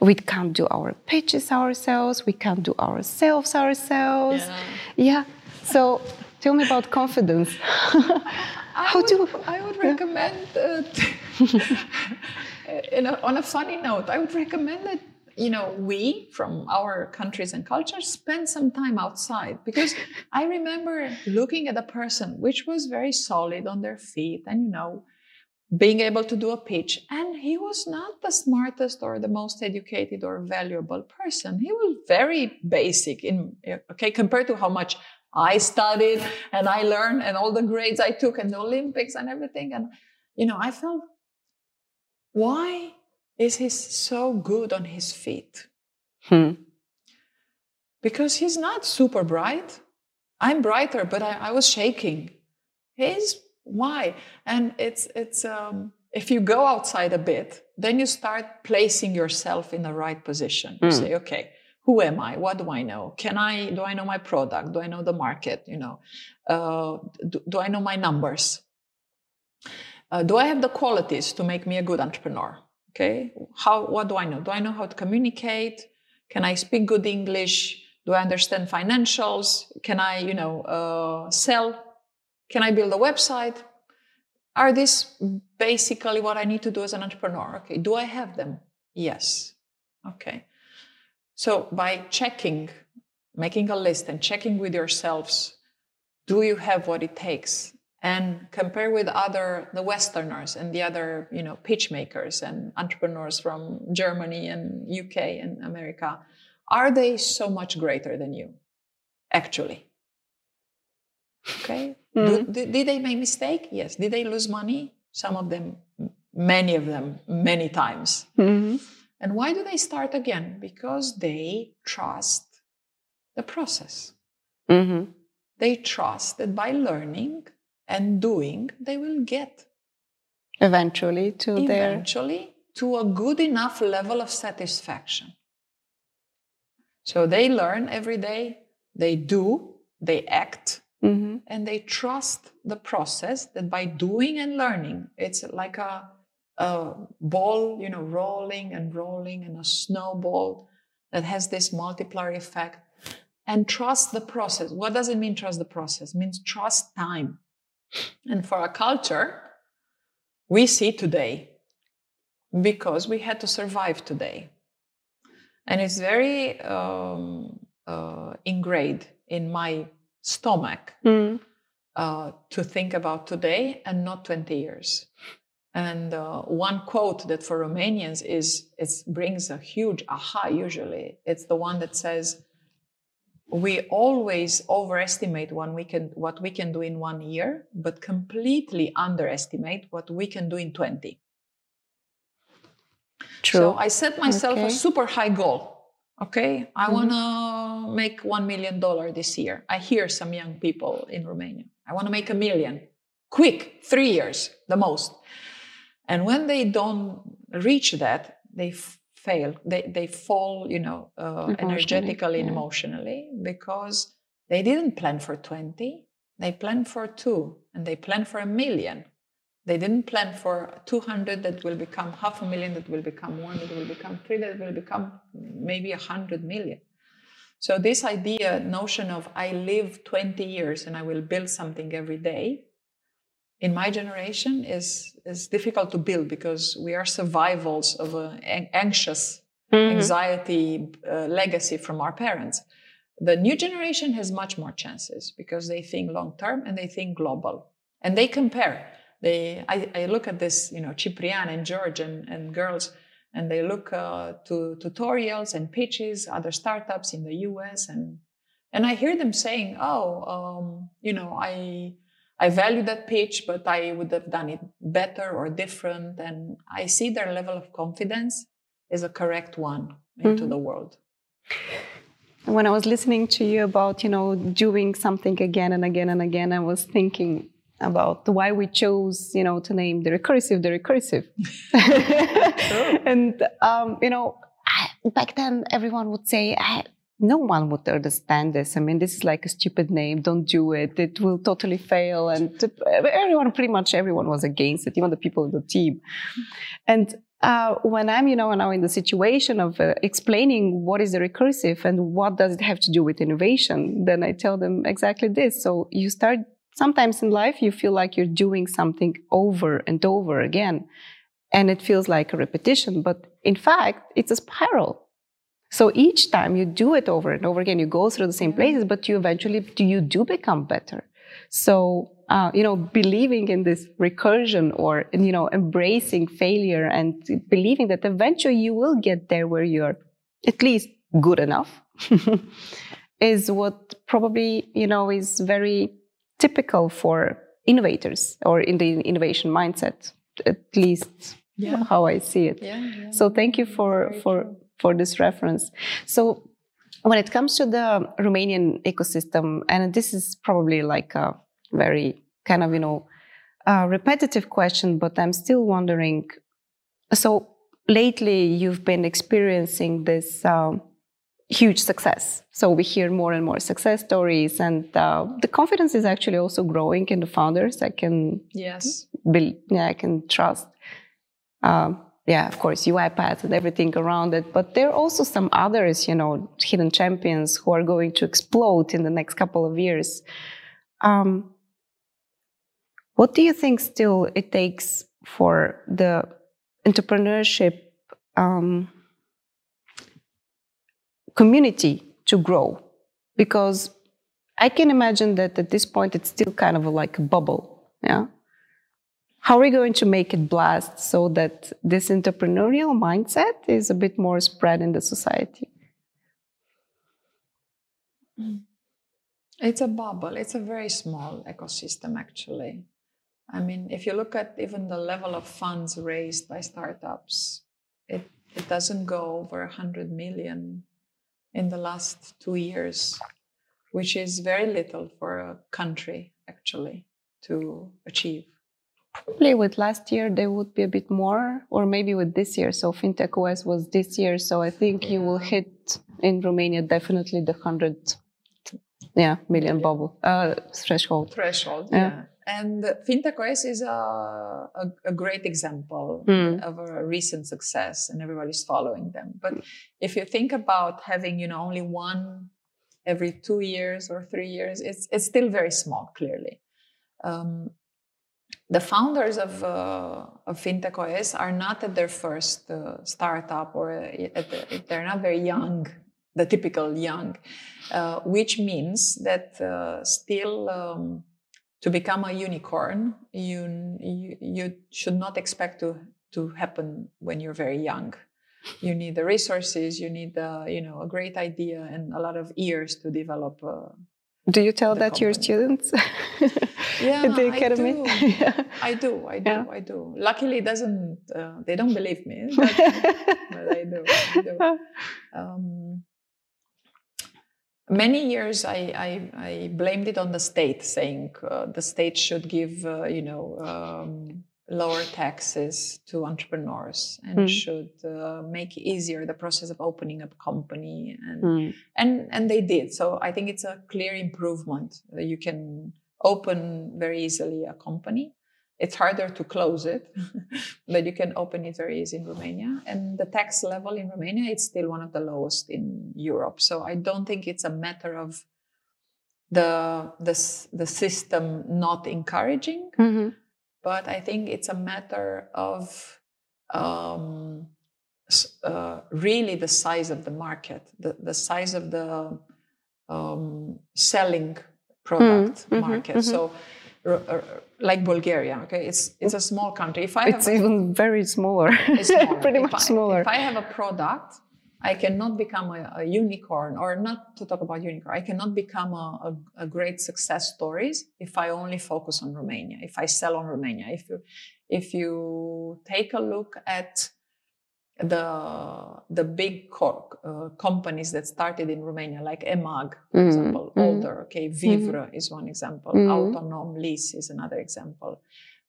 we can't do our pitches ourselves. We can't do ourselves ourselves. Yeah, yeah. so tell me about confidence. How would, do i would recommend uh, a, on a funny note i would recommend that you know, we from our countries and cultures spend some time outside because I remember looking at a person which was very solid on their feet and, you know, being able to do a pitch. And he was not the smartest or the most educated or valuable person. He was very basic in, okay, compared to how much I studied and I learned and all the grades I took and the Olympics and everything. And, you know, I felt, why is he so good on his feet? Hmm. Because he's not super bright. I'm brighter, but I, I was shaking. He's why? And it's it's um, if you go outside a bit, then you start placing yourself in the right position. You hmm. say, okay, who am I? What do I know? Can I do I know my product? Do I know the market? You know, uh, do, do, I know my numbers? Uh, do I have the qualities to make me a good entrepreneur? Okay, how what do I know? Do I know how to communicate? Can I speak good English? Do I understand financials? Can I, you know, uh, sell? Can I build a website? Are these basically what I need to do as an entrepreneur? Okay, do I have them? Yes. Okay. So by checking, making a list and checking with yourselves, do you have what it takes? and compare with other the westerners and the other you know pitch makers and entrepreneurs from germany and uk and america are they so much greater than you actually okay mm-hmm. do, did they make mistake yes did they lose money some of them many of them many times mm-hmm. and why do they start again because they trust the process mm-hmm. they trust that by learning and doing, they will get eventually to eventually their eventually to a good enough level of satisfaction. So they learn every day, they do, they act, mm-hmm. and they trust the process that by doing and learning, it's like a, a ball, you know, rolling and rolling and a snowball that has this multiplier effect. And trust the process. What does it mean, trust the process? It means trust time. And for our culture, we see today because we had to survive today. And it's very um, uh, ingrained in my stomach Mm. uh, to think about today and not 20 years. And uh, one quote that for Romanians is it brings a huge aha. Usually, it's the one that says, "We always overestimate what we can what we can do in one year, but completely underestimate what we can do in 20." True. So I set myself Okay. a super high goal. Okay, I Mhm. want to make one million dollar this year. I hear some young people in Romania. I want to make a million, quick, three years, the most. And when they don't reach that, they f- fail. They they fall, you know, uh, energetically and emotionally because they didn't plan for twenty. They planned for two, and they planned for a million. They didn't plan for 200 that will become half a million, that will become one, that will become three, that will become maybe a hundred million. So this idea, notion of I live 20 years and I will build something every day, in my generation is is difficult to build because we are survivals of an anxious Mhm. anxiety uh, legacy from our parents. The new generation has much more chances because they think long term and they think global and they compare. They, I, I look at this, you know, Ciprian and George and, and girls, and they look uh, to tutorials and pitches, other startups in the US, and and I hear them saying, "Oh, um, you know, I I value that pitch, but I would have done it better or different." And I see their level of confidence is a correct one into Mhm. the world. And when I was listening to you about, you know, doing something again and again and again, I was thinking about why we chose, you know, to name the recursive the recursive. and um, you know, I, back then everyone would say, I, no one would understand this. I mean, this is like a stupid name. Don't do it. It will totally fail. And everyone, pretty much everyone was against it, even the people in the team. And uh, when I'm, you know, now in the situation of uh, explaining what is the recursive and what does it have to do with innovation, then I tell them exactly this. So you start sometimes in life, you feel like you're doing something over and over again, and it feels like a repetition. But in fact, it's a spiral. So each time you do it over and over again, you go through the same places, but you eventually do you do become better. So uh, you know, believing in this recursion or you know, embracing failure and believing that eventually you will get there where you're at least good enough is what probably you know is very typical for innovators or in the innovation mindset, at least Yeah. how I see it. Yeah. yeah. So thank you for Very for true. for this reference. So when it comes to the Romanian ecosystem, and this is probably like a very kind of you know uh, repetitive question, but I'm still wondering. So lately, you've been experiencing this. Um, huge success. So we hear more and more success stories, and uh, the confidence is actually also growing in the founders. I can Yes. bel yeah, I can trust. Um, yeah, of course, UiPath and everything around it. But there are also some others, you know, hidden champions who are going to explode in the next couple of years. Um, what do you think still it takes for the entrepreneurship um, community to grow? Because I can imagine that at this point it's still kind of like a bubble. Yeah. How are we going to make it blast so that this entrepreneurial mindset is a bit more spread in the society? It's a bubble. It's a very small ecosystem, actually. I mean, if you look at even the level of funds raised by startups, it, it doesn't go over 100 million in the last two years, which is very little for a country, actually, to achieve. Probably with last year there would be a bit more, or maybe with this year. So FinTech OS was this year, so I think you will hit in Romania definitely the hundred, yeah, million bubble uh, threshold. Threshold, Yeah. yeah. And FinTech OS is a, a, a great example Mm. of a recent success, and everybody's following them. But if you think about having, you know, only one every two years or three years, it's it's still very small. Clearly, um, the founders of uh, of FinTech OS are not at their first uh, startup, or at the, they're not very young the typical young, uh, which means that uh, still um, to become a unicorn, you, you, you should not expect to to happen when you're very young. You need the resources, you need the you know a great idea and a lot of years to develop. Uh, do you tell that to your students? yeah, the academy. I do. yeah. I do. I do. Yeah. I do. Luckily, it doesn't. Uh, they don't believe me, but, but I do. I do. Um, many years I, I, I, blamed it on the state, saying uh, the state should give, uh, you know, um, lower taxes to entrepreneurs and mm. should uh, make easier the process of opening up a company and mm. and and they did so i think it's a clear improvement you can open very easily a company it's harder to close it but you can open it very easy in romania. And the tax level in romania it's still one of the lowest in europe. So i don't think it's a matter of the the, the system not encouraging mm-hmm. but I think it's a matter of um, uh, really the size of the market, the, the size of the um, selling product mm-hmm, market. Mm-hmm. So, Uh, uh, like Bulgaria, okay, it's it's a small country. If I it's even very smaller, smaller. pretty if much I, smaller. If I have a product I cannot become a, a, unicorn, or not to talk about unicorn, I cannot become a, a, a, great success stories if I only focus on Romania, if I sell on Romania. If you, if you take a look at the the big co- uh, companies that started in Romania, like EMAG, for mm-hmm. example, mm-hmm. older, okay, Vivre mm-hmm. is one example, mm-hmm. Autonom Lease is another example.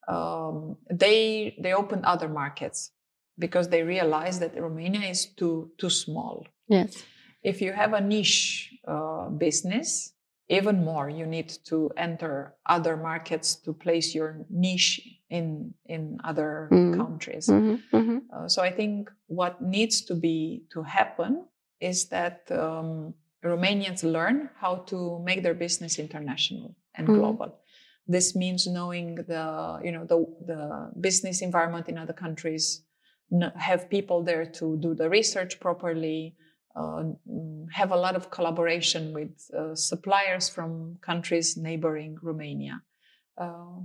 Um, they they opened other markets because they realize that Romania is too too small. Yes. If you have a niche uh, business, even more you need to enter other markets to place your niche in in other mm. countries. Mm-hmm, mm-hmm. Uh, so I think what needs to be to happen is that um, Romanians learn how to make their business international and mm. global. This means knowing the you know the the business environment in other countries, have people there to do the research properly, uh, have a lot of collaboration with uh, suppliers from countries neighboring Romania. Uh,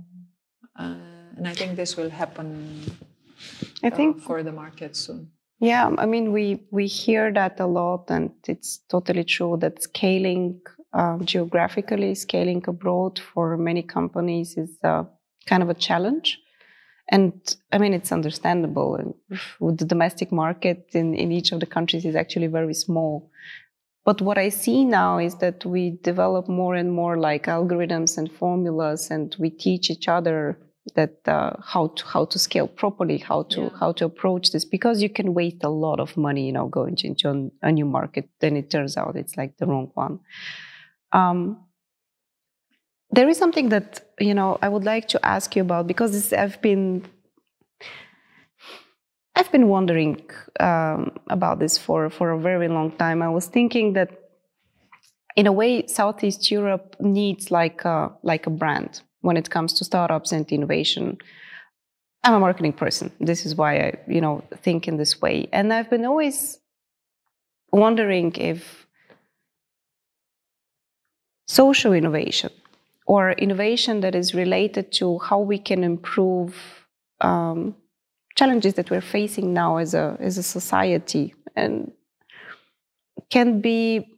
uh and I think this will happen I uh, think for the market soon. Yeah, I mean, we, we hear that a lot, and it's totally true that scaling uh, geographically, scaling abroad for many companies is kind of a challenge and I mean, it's understandable. The domestic market in, in each of the countries is actually very small. But what I see now is that we develop more and more like algorithms and formulas, and we teach each other that uh, how to how to scale properly, how to yeah. how to approach this, because you can waste a lot of money, you know, going into a new market. Then it turns out it's like the wrong one. Um, there is something that you know I would like to ask you about because this, I've been I've been wondering um, about this for for a very long time. I was thinking that in a way Southeast Europe needs like a, like a brand when it comes to startups and innovation. I'm a marketing person. This is why I you know think in this way, and I've been always wondering if social innovation or innovation that is related to how we can improve um, challenges that we're facing now as a as a society and can be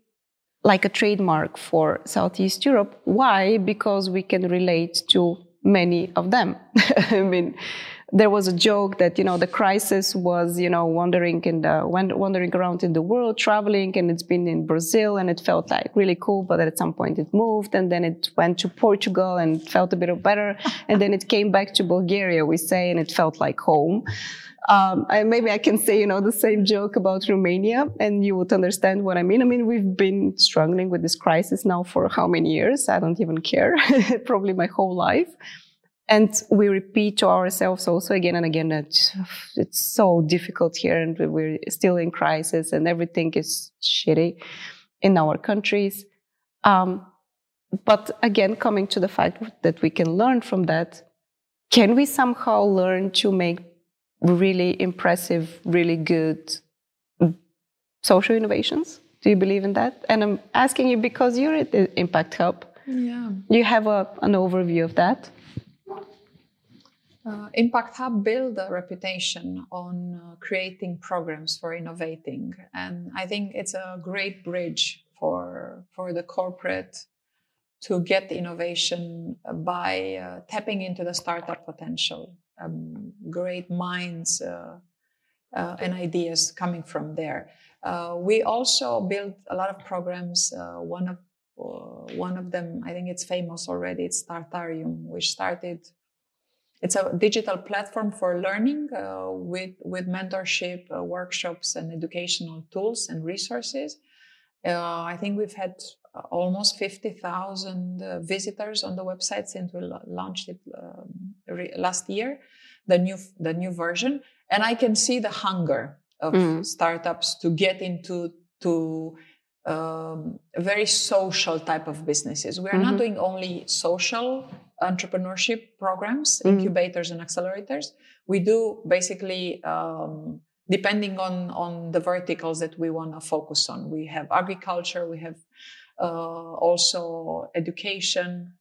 like a trademark for Southeast Europe. Why? Because we can relate to many of them. I mean, there was a joke that you know the crisis was you know wandering in the wandering around in the world traveling and it's been in brazil and it felt like really cool but at some point it moved and then it went to portugal and felt a bit better and then it came back to bulgaria we say and it felt like home um, I, maybe I can say, you know, the same joke about Romania, and you would understand what I mean. I mean, we've been struggling with this crisis now for how many years? I don't even care. Probably my whole life and we repeat to ourselves also again and again that it's so difficult here and we're still in crisis and everything is shitty in our countries um, but again coming to the fact that we can learn from that can we somehow learn to make really impressive really good social innovations Do you believe in that? And I'm asking you because you're at the Impact Hub. Yeah. You have a, an overview of that. Uh, Impact Hub build a reputation on uh, creating programs for innovating, and I think it's a great bridge for for the corporate to get innovation by uh, tapping into the startup potential. Um, great minds uh, uh, and ideas coming from there. Uh, we also built a lot of programs. one of one of them, I think it's famous already. It's Startarium, which started it's a digital platform for learning uh, with, with mentorship, uh, workshops, and educational tools and resources. Uh, I think we've had almost 50,000 uh, visitors on the website since we launched it um, re- last year, the new, the new version. And I can see the hunger of mm. startups to get into to um, very social type of businesses. We are mm-hmm. not doing only social entrepreneurship programs, mm-hmm. incubators and accelerators. We do basically um, depending on on the verticals that we want to focus on. We have agriculture, we have uh, also education,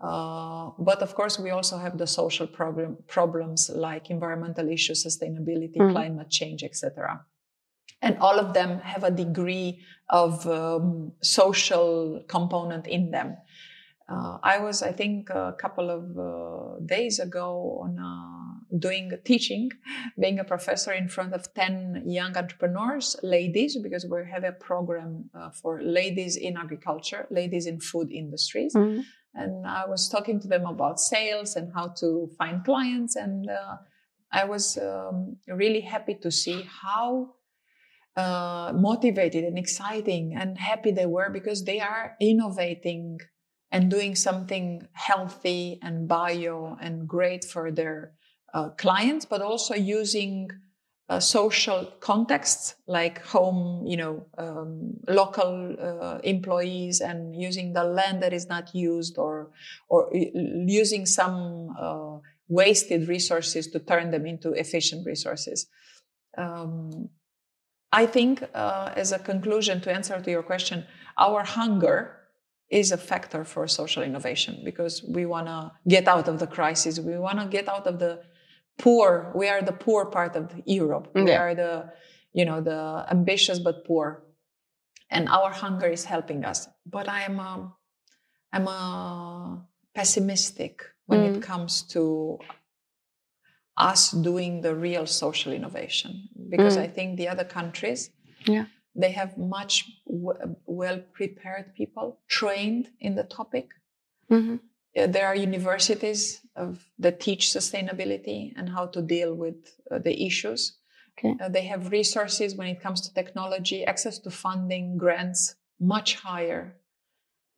uh, but of course we also have the social problem, problems like environmental issues, sustainability, mm-hmm. climate change, etc. And all of them have a degree of um, social component in them. Uh, I was, I think, a couple of uh, days ago on uh, doing teaching, being a professor in front of 10 young entrepreneurs, ladies, because we have a program uh, for ladies in agriculture, ladies in food industries. Mm-hmm. And I was talking to them about sales and how to find clients. And uh, I was um, really happy to see how uh, motivated and exciting and happy they were because they are innovating and doing something healthy and bio and great for their uh, clients, but also using uh, social contexts like home, you know, um, local uh, employees, and using the land that is not used, or or using some uh, wasted resources to turn them into efficient resources. Um, I think, uh, as a conclusion to answer to your question, our hunger is a factor for social innovation because we want to get out of the crisis. We want to get out of the poor. We are the poor part of Europe. Yeah. We are the, you know, the ambitious but poor, and our hunger is helping us. But I am, a, I'm a pessimistic when mm. it comes to us doing the real social innovation because mm. I think the other countries. Yeah they have much w- well prepared people trained in the topic. Mm-hmm. Uh, there are universities of, that teach sustainability and how to deal with uh, the issues. Okay. Uh, they have resources when it comes to technology, access to funding, grants, much higher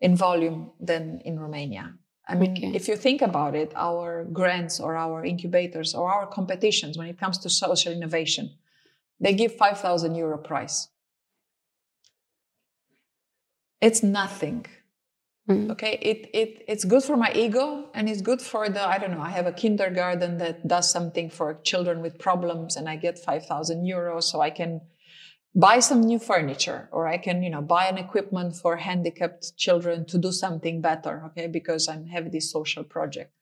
in volume than in Romania. I mean, okay. if you think about it, our grants or our incubators or our competitions when it comes to social innovation, they give 5,000 euro price it's nothing mm. okay it, it it's good for my ego and it's good for the i don't know i have a kindergarten that does something for children with problems and i get 5000 euros so i can buy some new furniture or i can you know buy an equipment for handicapped children to do something better okay because i'm have this social project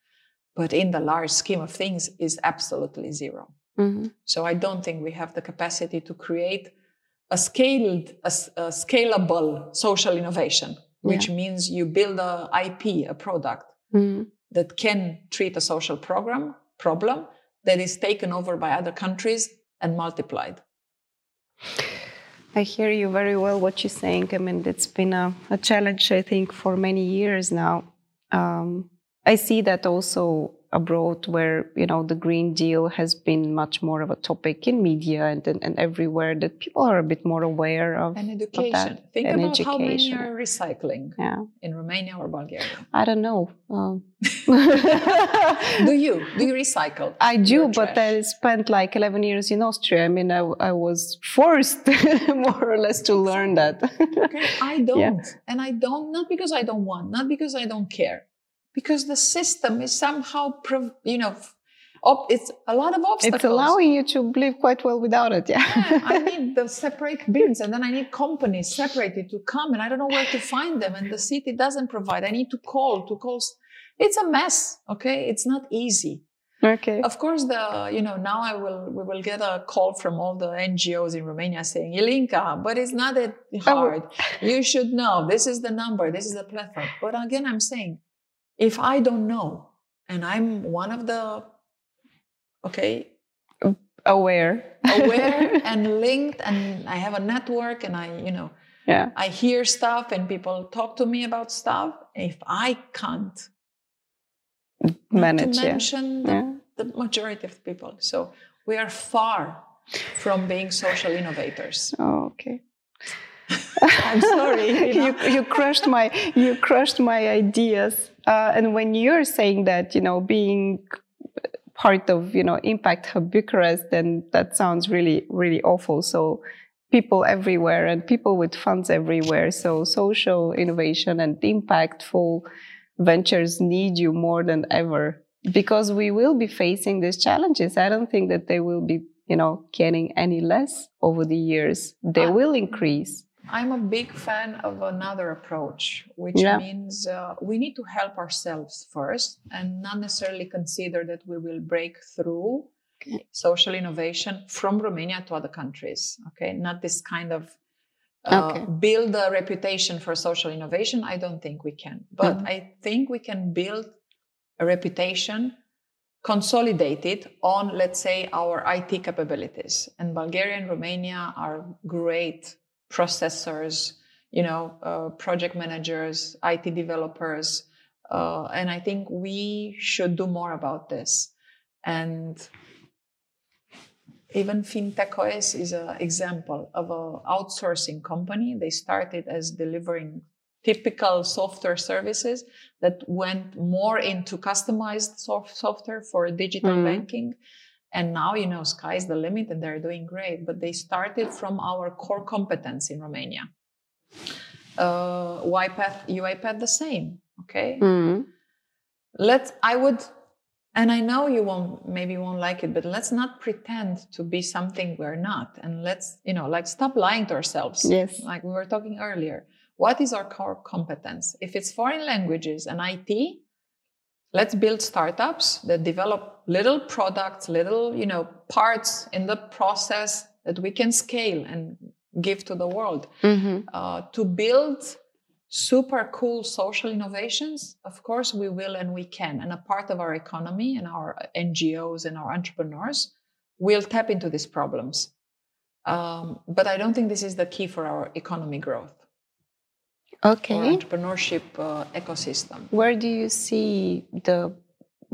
but in the large scheme of things is absolutely 0 mm-hmm. so i don't think we have the capacity to create a scaled, a, a scalable social innovation, which yeah. means you build a IP, a product mm. that can treat a social program problem that is taken over by other countries and multiplied. I hear you very well what you're saying. I mean, it's been a, a challenge, I think, for many years now. Um, I see that also abroad where you know the green deal has been much more of a topic in media and, and, and everywhere that people are a bit more aware of and education. of think and about education. how many are recycling yeah. in romania or bulgaria. I don't know um. do you? Do you recycle i do but i spent like 11 years in austria. I mean i, I was forced more or less to learn that. Okay. I don't. Yeah. and i don't not because i don't want not because i don't care because the system is somehow, you know, it's a lot of obstacles. It's allowing you to live quite well without it. Yeah. Yeah, I need the separate bins, and then I need companies separated to come, and I don't know where to find them, and the city doesn't provide. I need to call to call. It's a mess. Okay, it's not easy. okay. Of course, the you know now I will we will get a call from all the NGOs in Romania saying Ilinca, but it's not that hard. you should know this is the number, this is the platform. But again, I'm saying, if I don't know, and I'm one of the okay Aware. aware and linked, and I have a network, and I you know Yeah. I hear stuff, and people talk to me about stuff. If I can't Manage. to Yeah. mention the, Yeah. the majority of people. So we are far from being social innovators. Oh, okay. I'm sorry. you know. you, you crushed my you crushed my ideas. Uh, and when you're saying that, you know, being part of you know Impact Hub Bucharest, then that sounds really really awful. So people everywhere and people with funds everywhere. So social innovation and impactful ventures need you more than ever because we will be facing these challenges. I don't think that they will be you know getting any less over the years. They Uh, will increase. I'm a big fan of another approach, which Yeah. means uh, we need to help ourselves first and not necessarily consider that we will break through Okay. social innovation from Romania to other countries. Okay, not this kind of uh, Okay. build a reputation for social innovation. I don't think we can, but Mhm. I think we can build a reputation consolidated on, let's say, our IT capabilities. And Bulgaria and Romania are great processors, you know, uh, project managers, IT developers. Uh, and I think we should do more about this. And even FinTech OS is an example of an outsourcing company. They started as delivering typical software services that went more into customized soft software for digital Mhm. banking. And now, you know, sky's the limit and they're doing great. But they started from our core competence in Romania. Uh, UiPath, UiPath the same. Okay Mm. let's i would and i know you won't maybe you won't like it but let's not pretend to be something we're not and let's you know like stop lying to ourselves Yes. like we were talking earlier what is our core competence if it's foreign languages and it let's build startups that develop little products little you know parts in the process that we can scale and give to the world Mhm. uh, to build super cool social innovations, of course we will and we can. And a part of our economy and our NGOs and our entrepreneurs will tap into these problems. Um, but I don't think this is the key for our economy growth Okay. entrepreneurship uh, ecosystem. Where do you see the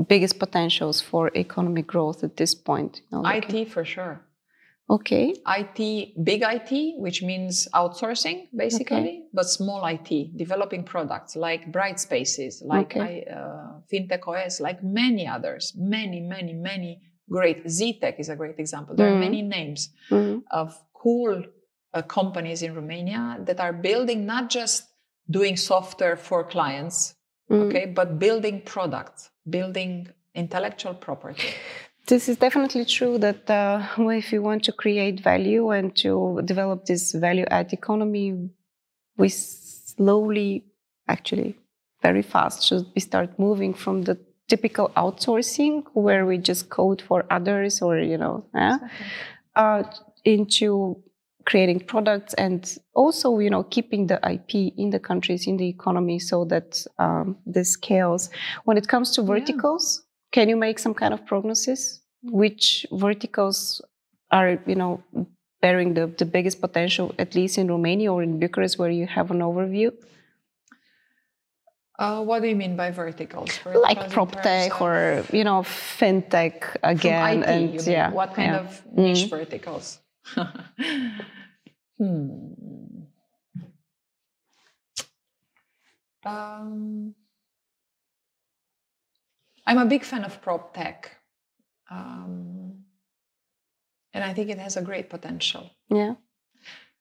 biggest potentials for economic growth at this point? You know, like- IT for sure. Okay. IT, big IT, which means outsourcing basically, but small IT, developing products like Bright Spaces, like Okay. I, uh, FinTech OS, like many others, many, many, many great. ZTech is a great example. There Mhm. are many names Mhm. of cool uh, companies in Romania that are building not just doing software for clients, Mhm. okay, but building products, building intellectual property. This is definitely true that uh, if you want to create value and to develop this value add economy, we slowly, actually, very fast, should we start moving from the typical outsourcing where we just code for others or, you know, eh, uh, into creating products and also you know keeping the ip in the countries in the economy so that um, this scales when it comes to Yeah. verticals can you make some kind of prognosis which verticals are you know bearing the, the biggest potential at least in romania or in bucharest where you have an overview Uh, what do you mean by verticals? like Verticals prop tech or you know fintech again and yeah what kind yeah. of niche Mhm. verticals? hmm. Um, I'm a big fan of prop tech, um, and I think it has a great potential. yeah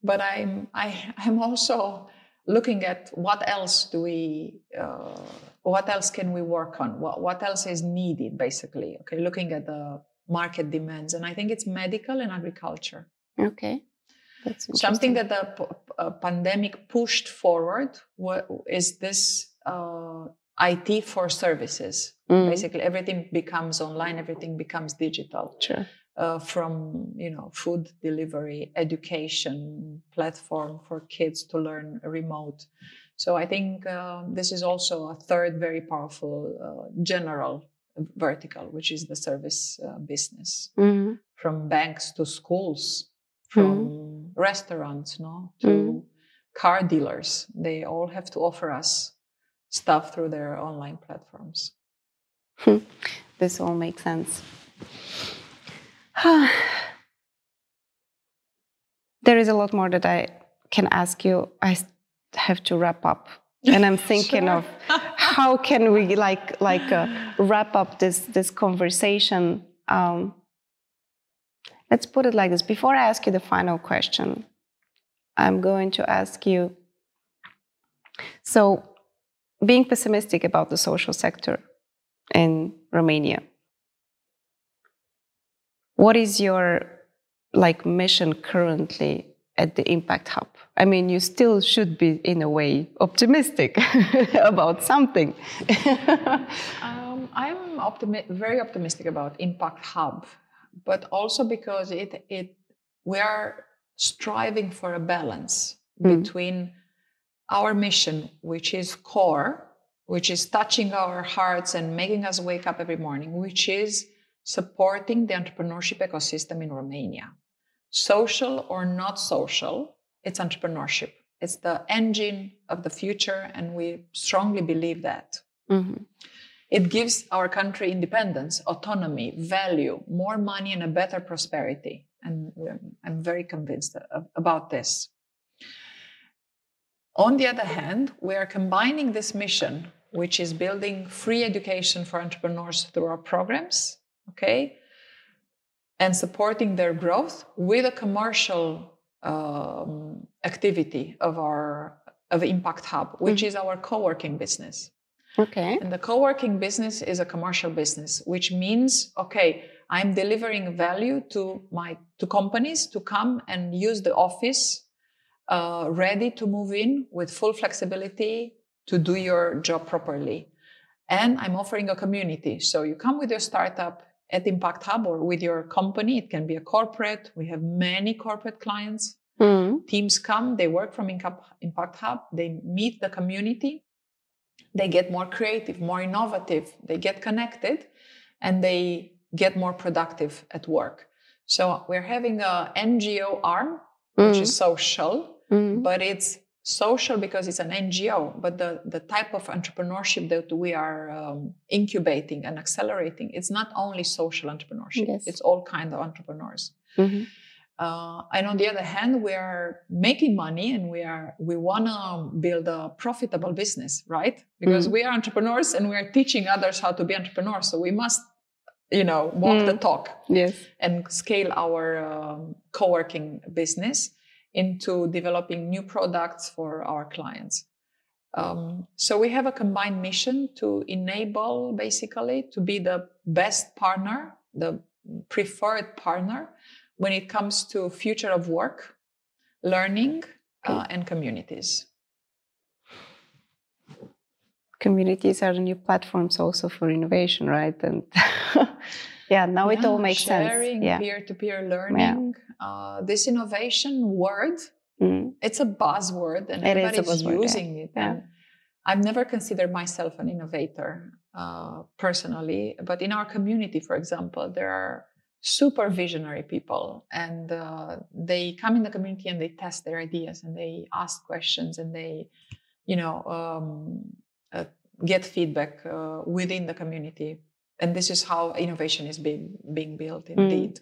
But I'm I, I'm also looking at what else do we, uh, what else can we work on? What, what else is needed, basically? Okay, looking at the market demands. And I think it's medical and agriculture. Okay. That's Something that the p- uh, pandemic pushed forward is this uh, IT for services. Mm. Basically, everything becomes online, everything becomes digital. Sure. Uh, from you know food delivery, education platform for kids to learn remote. So I think uh, this is also a third very powerful uh, general vertical, which is the service uh, business, mm-hmm. from banks to schools, from mm-hmm. restaurants, no, to mm-hmm. car dealers. They all have to offer us stuff through their online platforms. this all makes sense. there is a lot more that I can ask you. I have to wrap up, and I'm thinking sure. of how can we like like uh, wrap up this this conversation. Um, let's put it like this. Before I ask you the final question, I'm going to ask you. So, being pessimistic about the social sector in Romania. What is your like mission currently at the Impact Hub? I mean, you still should be in a way optimistic about something. um, I'm optimi- very optimistic about Impact Hub, but also because it it we are striving for a balance mm. between our mission, which is core, which is touching our hearts and making us wake up every morning, which is supporting the entrepreneurship ecosystem in Romania. Social or not social, it's entrepreneurship. It's the engine of the future, and we strongly believe that. Mm-hmm. It gives our country independence, autonomy, value, more money, and a better prosperity. And I'm very convinced about this. On the other hand, we are combining this mission, which is building free education for entrepreneurs through our programs, okay, and supporting their growth with a commercial um, activity of our of Impact Hub, which mm-hmm. is our co-working business. Okay. And the co-working business is a commercial business, which means okay, I'm delivering value to my to companies to come and use the office uh, ready to move in with full flexibility to do your job properly. And I'm offering a community. So you come with your startup at Impact Hub or with your company. It can be a corporate. We have many corporate clients. Mm. Teams come, they work from Impact Hub, they meet the community, they get more creative, more innovative, they get connected, and they get more productive at work. So we're having a NGO arm, which mm. is social, mm. but it's social because it's an NGO. But the, the type of entrepreneurship that we are um, incubating and accelerating, it's not only social entrepreneurship. Yes. It's all kind of entrepreneurs. Mm-hmm. Uh, and on the other hand, we are making money and we are we want to build a profitable business, right? Because mm. we are entrepreneurs and we are teaching others how to be entrepreneurs. So we must, you know, walk mm. the talk. Yes. And scale our um, co-working business into developing new products for our clients. Um, so we have a combined mission to enable basically to be the best partner, the preferred partner when it comes to future of work, learning, uh, and communities. Communities are the new platforms also for innovation, right? And yeah, now yeah, it all makes sharing, sense. Sharing, yeah. peer-to-peer learning. Yeah uh, this innovation word, mm. it's a buzzword and it everybody's buzzword, using yeah. it. Yeah. And I've never considered myself an innovator uh, personally, but in our community, for example, there are super visionary people and uh, they come in the community and they test their ideas and they ask questions and they, you know, um, uh, get feedback uh, within the community. And this is how innovation is being, being built mm. indeed. Mm.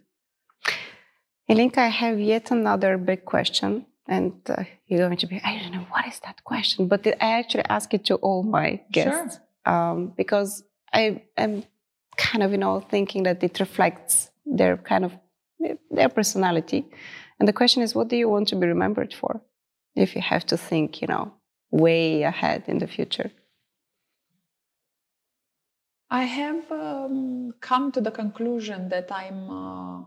Ilinca, I have yet another big question. And uh, you're going to be, I don't know, what is that question? But I actually ask it to all my guests sure. um, because I am kind of, you know, thinking that it reflects their kind of their personality. And the question is, what do you want to be remembered for? If you have to think, you know, way ahead in the future? I have um, come to the conclusion that I'm uh,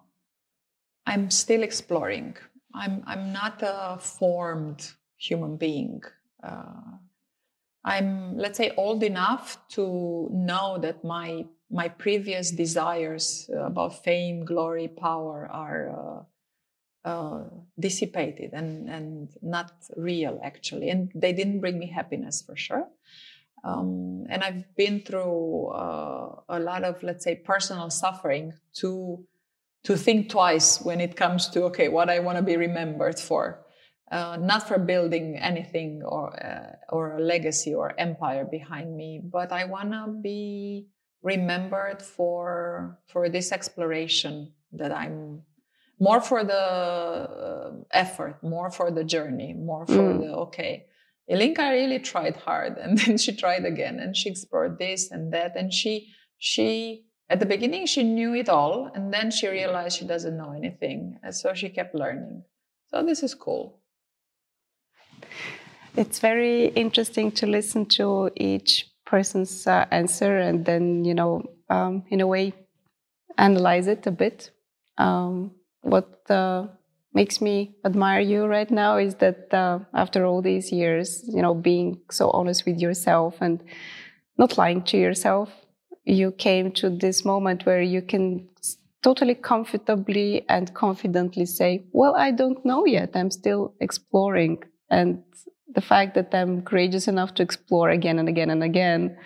I'm still exploring. I'm I'm not a formed human being. Uh, I'm let's say old enough to know that my my previous desires about fame, glory, power are uh, uh, dissipated and and not real actually, and they didn't bring me happiness for sure. Um, and I've been through uh, a lot of, let's say, personal suffering to to think twice when it comes to okay, what I want to be remembered for, uh, not for building anything or uh, or a legacy or empire behind me, but I want to be remembered for for this exploration that I'm more for the uh, effort, more for the journey, more for mm. the okay Ilinca really tried hard and then she tried again and she explored this and that and she she at the beginning she knew it all and then she realized she doesn't know anything and so she kept learning. So this is cool. It's very interesting to listen to each person's uh, answer and then you know um, in a way analyze it a bit. Um, what uh, makes me admire you right now is that uh, after all these years, you know, being so honest with yourself and not lying to yourself, you came to this moment where you can totally comfortably and confidently say, Well, I don't know yet. I'm still exploring. And the fact that I'm courageous enough to explore again and again and again,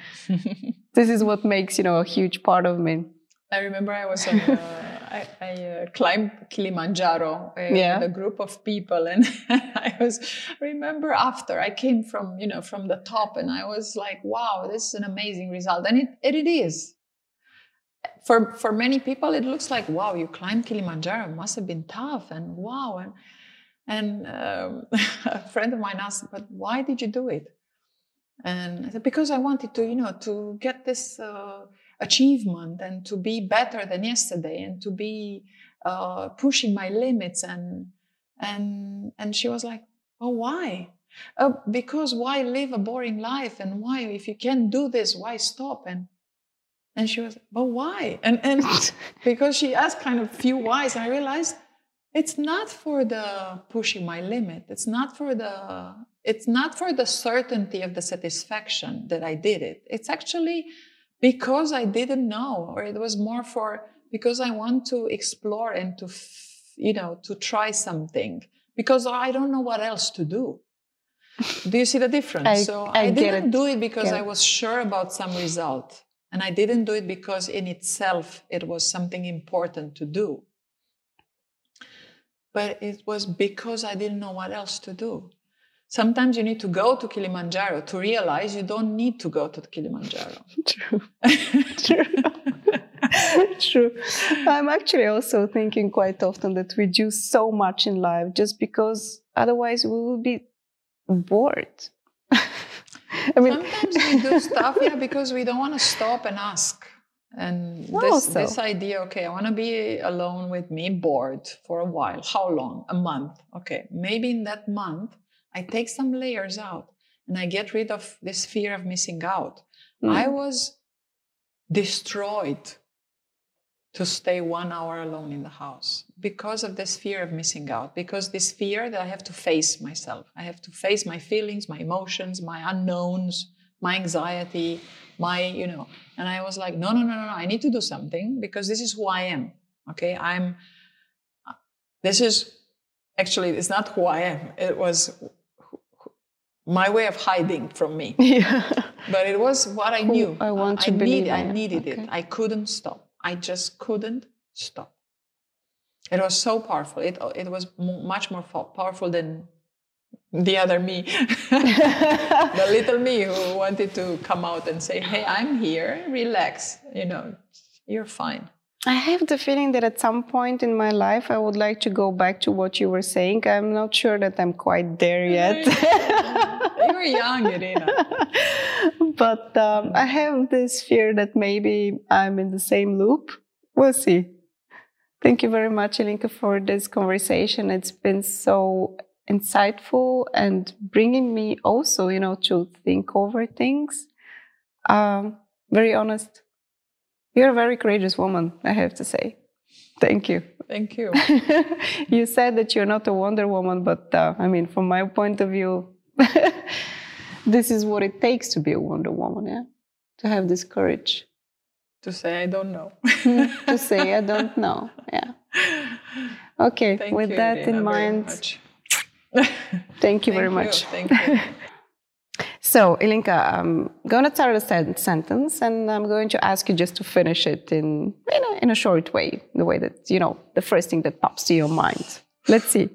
this is what makes, you know, a huge part of me. I remember I was on. Uh I, I uh, climbed Kilimanjaro uh, yeah. with a group of people, and I was remember after I came from you know from the top, and I was like, wow, this is an amazing result, and it it, is. For for many people, it looks like wow, you climbed Kilimanjaro, it must have been tough, and wow, and and um, a friend of mine asked, but why did you do it? And I said because I wanted to you know to get this. Uh, achievement and to be better than yesterday and to be uh, pushing my limits and and and she was like oh why? Uh, because why live a boring life and why if you can't do this why stop? And and she was but why? And and because she asked kind of few whys i realized it's not for the pushing my limit. It's not for the it's not for the certainty of the satisfaction that i did it. It's actually because I didn't know, or it was more for because I want to explore and to, you know, to try something because I don't know what else to do. Do you see the difference? I, so I, I didn't it. do it because I was sure about some result. And I didn't do it because in itself it was something important to do. But it was because I didn't know what else to do. Sometimes you need to go to Kilimanjaro to realize you don't need to go to Kilimanjaro. True. True. True. I'm actually also thinking quite often that we do so much in life just because otherwise we will be bored. I mean, sometimes we do stuff, yeah, because we don't want to stop and ask. And this, this idea, okay, I want to be alone with me, bored for a while. How long? A month. Okay, maybe in that month, I take some layers out and I get rid of this fear of missing out. Mm. I was destroyed to stay one hour alone in the house because of this fear of missing out, because this fear that I have to face myself. I have to face my feelings, my emotions, my unknowns, my anxiety, my, you know. And I was like, no, no, no, no, no, I need to do something because this is who I am. Okay. I'm, this is actually, it's not who I am. It was my way of hiding from me. Yeah. But it was what I knew. I want to I believe. Need, I needed okay. it. I couldn't stop. I just couldn't stop. It was so powerful. It it was much more powerful than the other me, the little me who wanted to come out and say, "Hey, I'm here. Relax. You know, you're fine." I have the feeling that at some point in my life, I would like to go back to what you were saying. I'm not sure that I'm quite there yet. Were young, Irina. but um, I have this fear that maybe I'm in the same loop. We'll see. Thank you very much, Ilinca, for this conversation. It's been so insightful and bringing me also, you know, to think over things. Um, very honest. You're a very courageous woman, I have to say. Thank you. Thank you. you said that you're not a Wonder Woman, but uh, I mean, from my point of view, this is what it takes to be a Wonder Woman, yeah? To have this courage. To say, I don't know. Hmm, to say, I don't know, yeah. Okay, Thank with you, that Irina, in very mind, much. thank you very much. Thank you. So, Ilinca, I'm going to start a sen- sentence and I'm going to ask you just to finish it in, in, a, in a short way, the way that, you know, the first thing that pops to your mind. Let's see.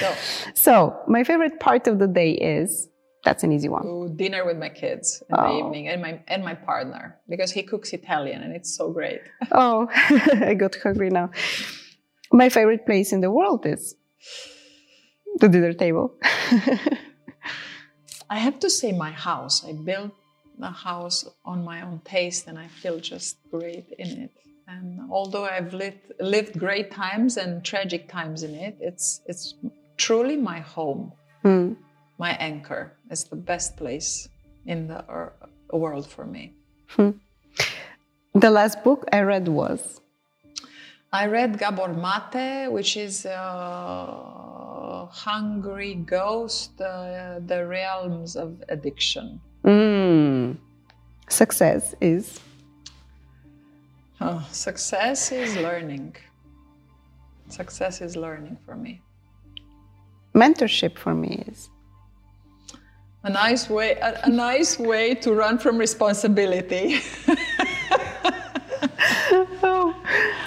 So, so, my favorite part of the day is that's an easy one. dinner with my kids in the Oh. evening and my and my partner because he cooks Italian and it's so great. Oh, I got hungry now. My favorite place in the world is the dinner table. I have to say my house. I built the house on my own taste and I feel just great in it. And although I've lived, lived great times and tragic times in it, it's it's truly my home, Hmm. my anchor. It's the best place in the world for me. The last book I read was I read Gabor Mate, which is a hungry ghost, uh, the realms of addiction. mm, Success is. Oh, success is learning. Success is learning for me. Mentorship for me is. A nice way, a, a nice way to run from responsibility. Oh.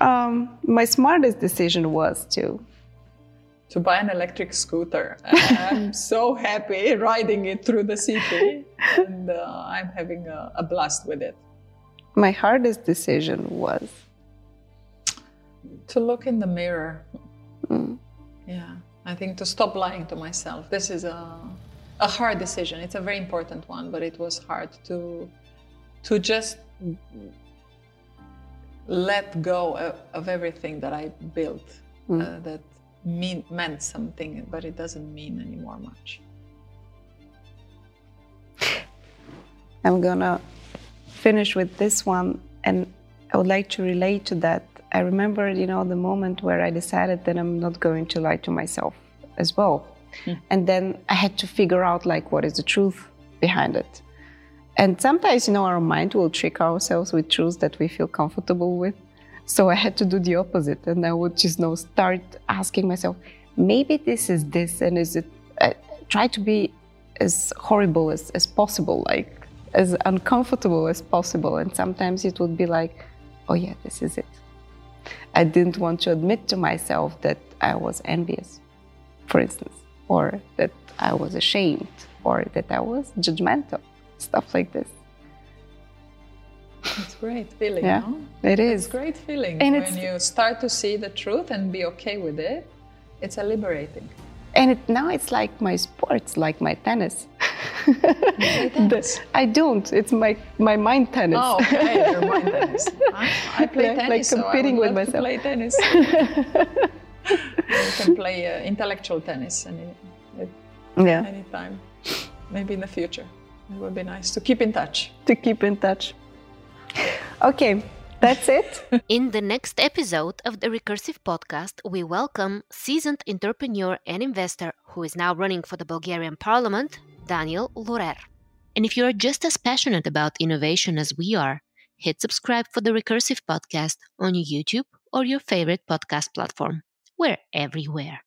Um, my smartest decision was to. to buy an electric scooter. I'm so happy riding it through the city, and uh, I'm having a, a blast with it. My hardest decision was. To look in the mirror. Mm. Yeah, I think to stop lying to myself. This is a, a hard decision. It's a very important one, but it was hard to to just let go of, of everything that I built Mm. uh, that mean, meant something, but it doesn't mean anymore much. I'm gonna finish with this one, and I would like to relate to that. I remember, you know, the moment where I decided that I'm not going to lie to myself as well, and then I had to figure out like what is the truth behind it. And sometimes, you know, our mind will trick ourselves with truths that we feel comfortable with. So I had to do the opposite, and I would just, you know, start asking myself, maybe this is this, and is it? Uh, try to be as horrible as, as possible, like as uncomfortable as possible. And sometimes it would be like, oh yeah, this is it. I didn't want to admit to myself that I was envious, for instance, or that I was ashamed, or that I was judgmental, stuff like this. It's great feeling, Yeah, no? It It's is. great feeling And when you start to see the truth and be okay with it. It's a liberating. And it, now it's like my sports, like my tennis. Play tennis? The- I don't. It's my, my mind tennis. Oh, okay, your mind tennis. I, I play Yeah, like tennis, so I competing would with love to myself. play tennis. you can play uh, intellectual tennis any, yeah. anytime. Maybe in the future. It would be nice to keep in touch. To keep in touch. Okay, that's it. In the next episode of the Recursive Podcast, we welcome seasoned entrepreneur and investor who is now running for the Bulgarian parliament, Daniel Lorer. And if you are just as passionate about innovation as we are, hit subscribe for the Recursive Podcast on YouTube or your favorite podcast platform. We're everywhere.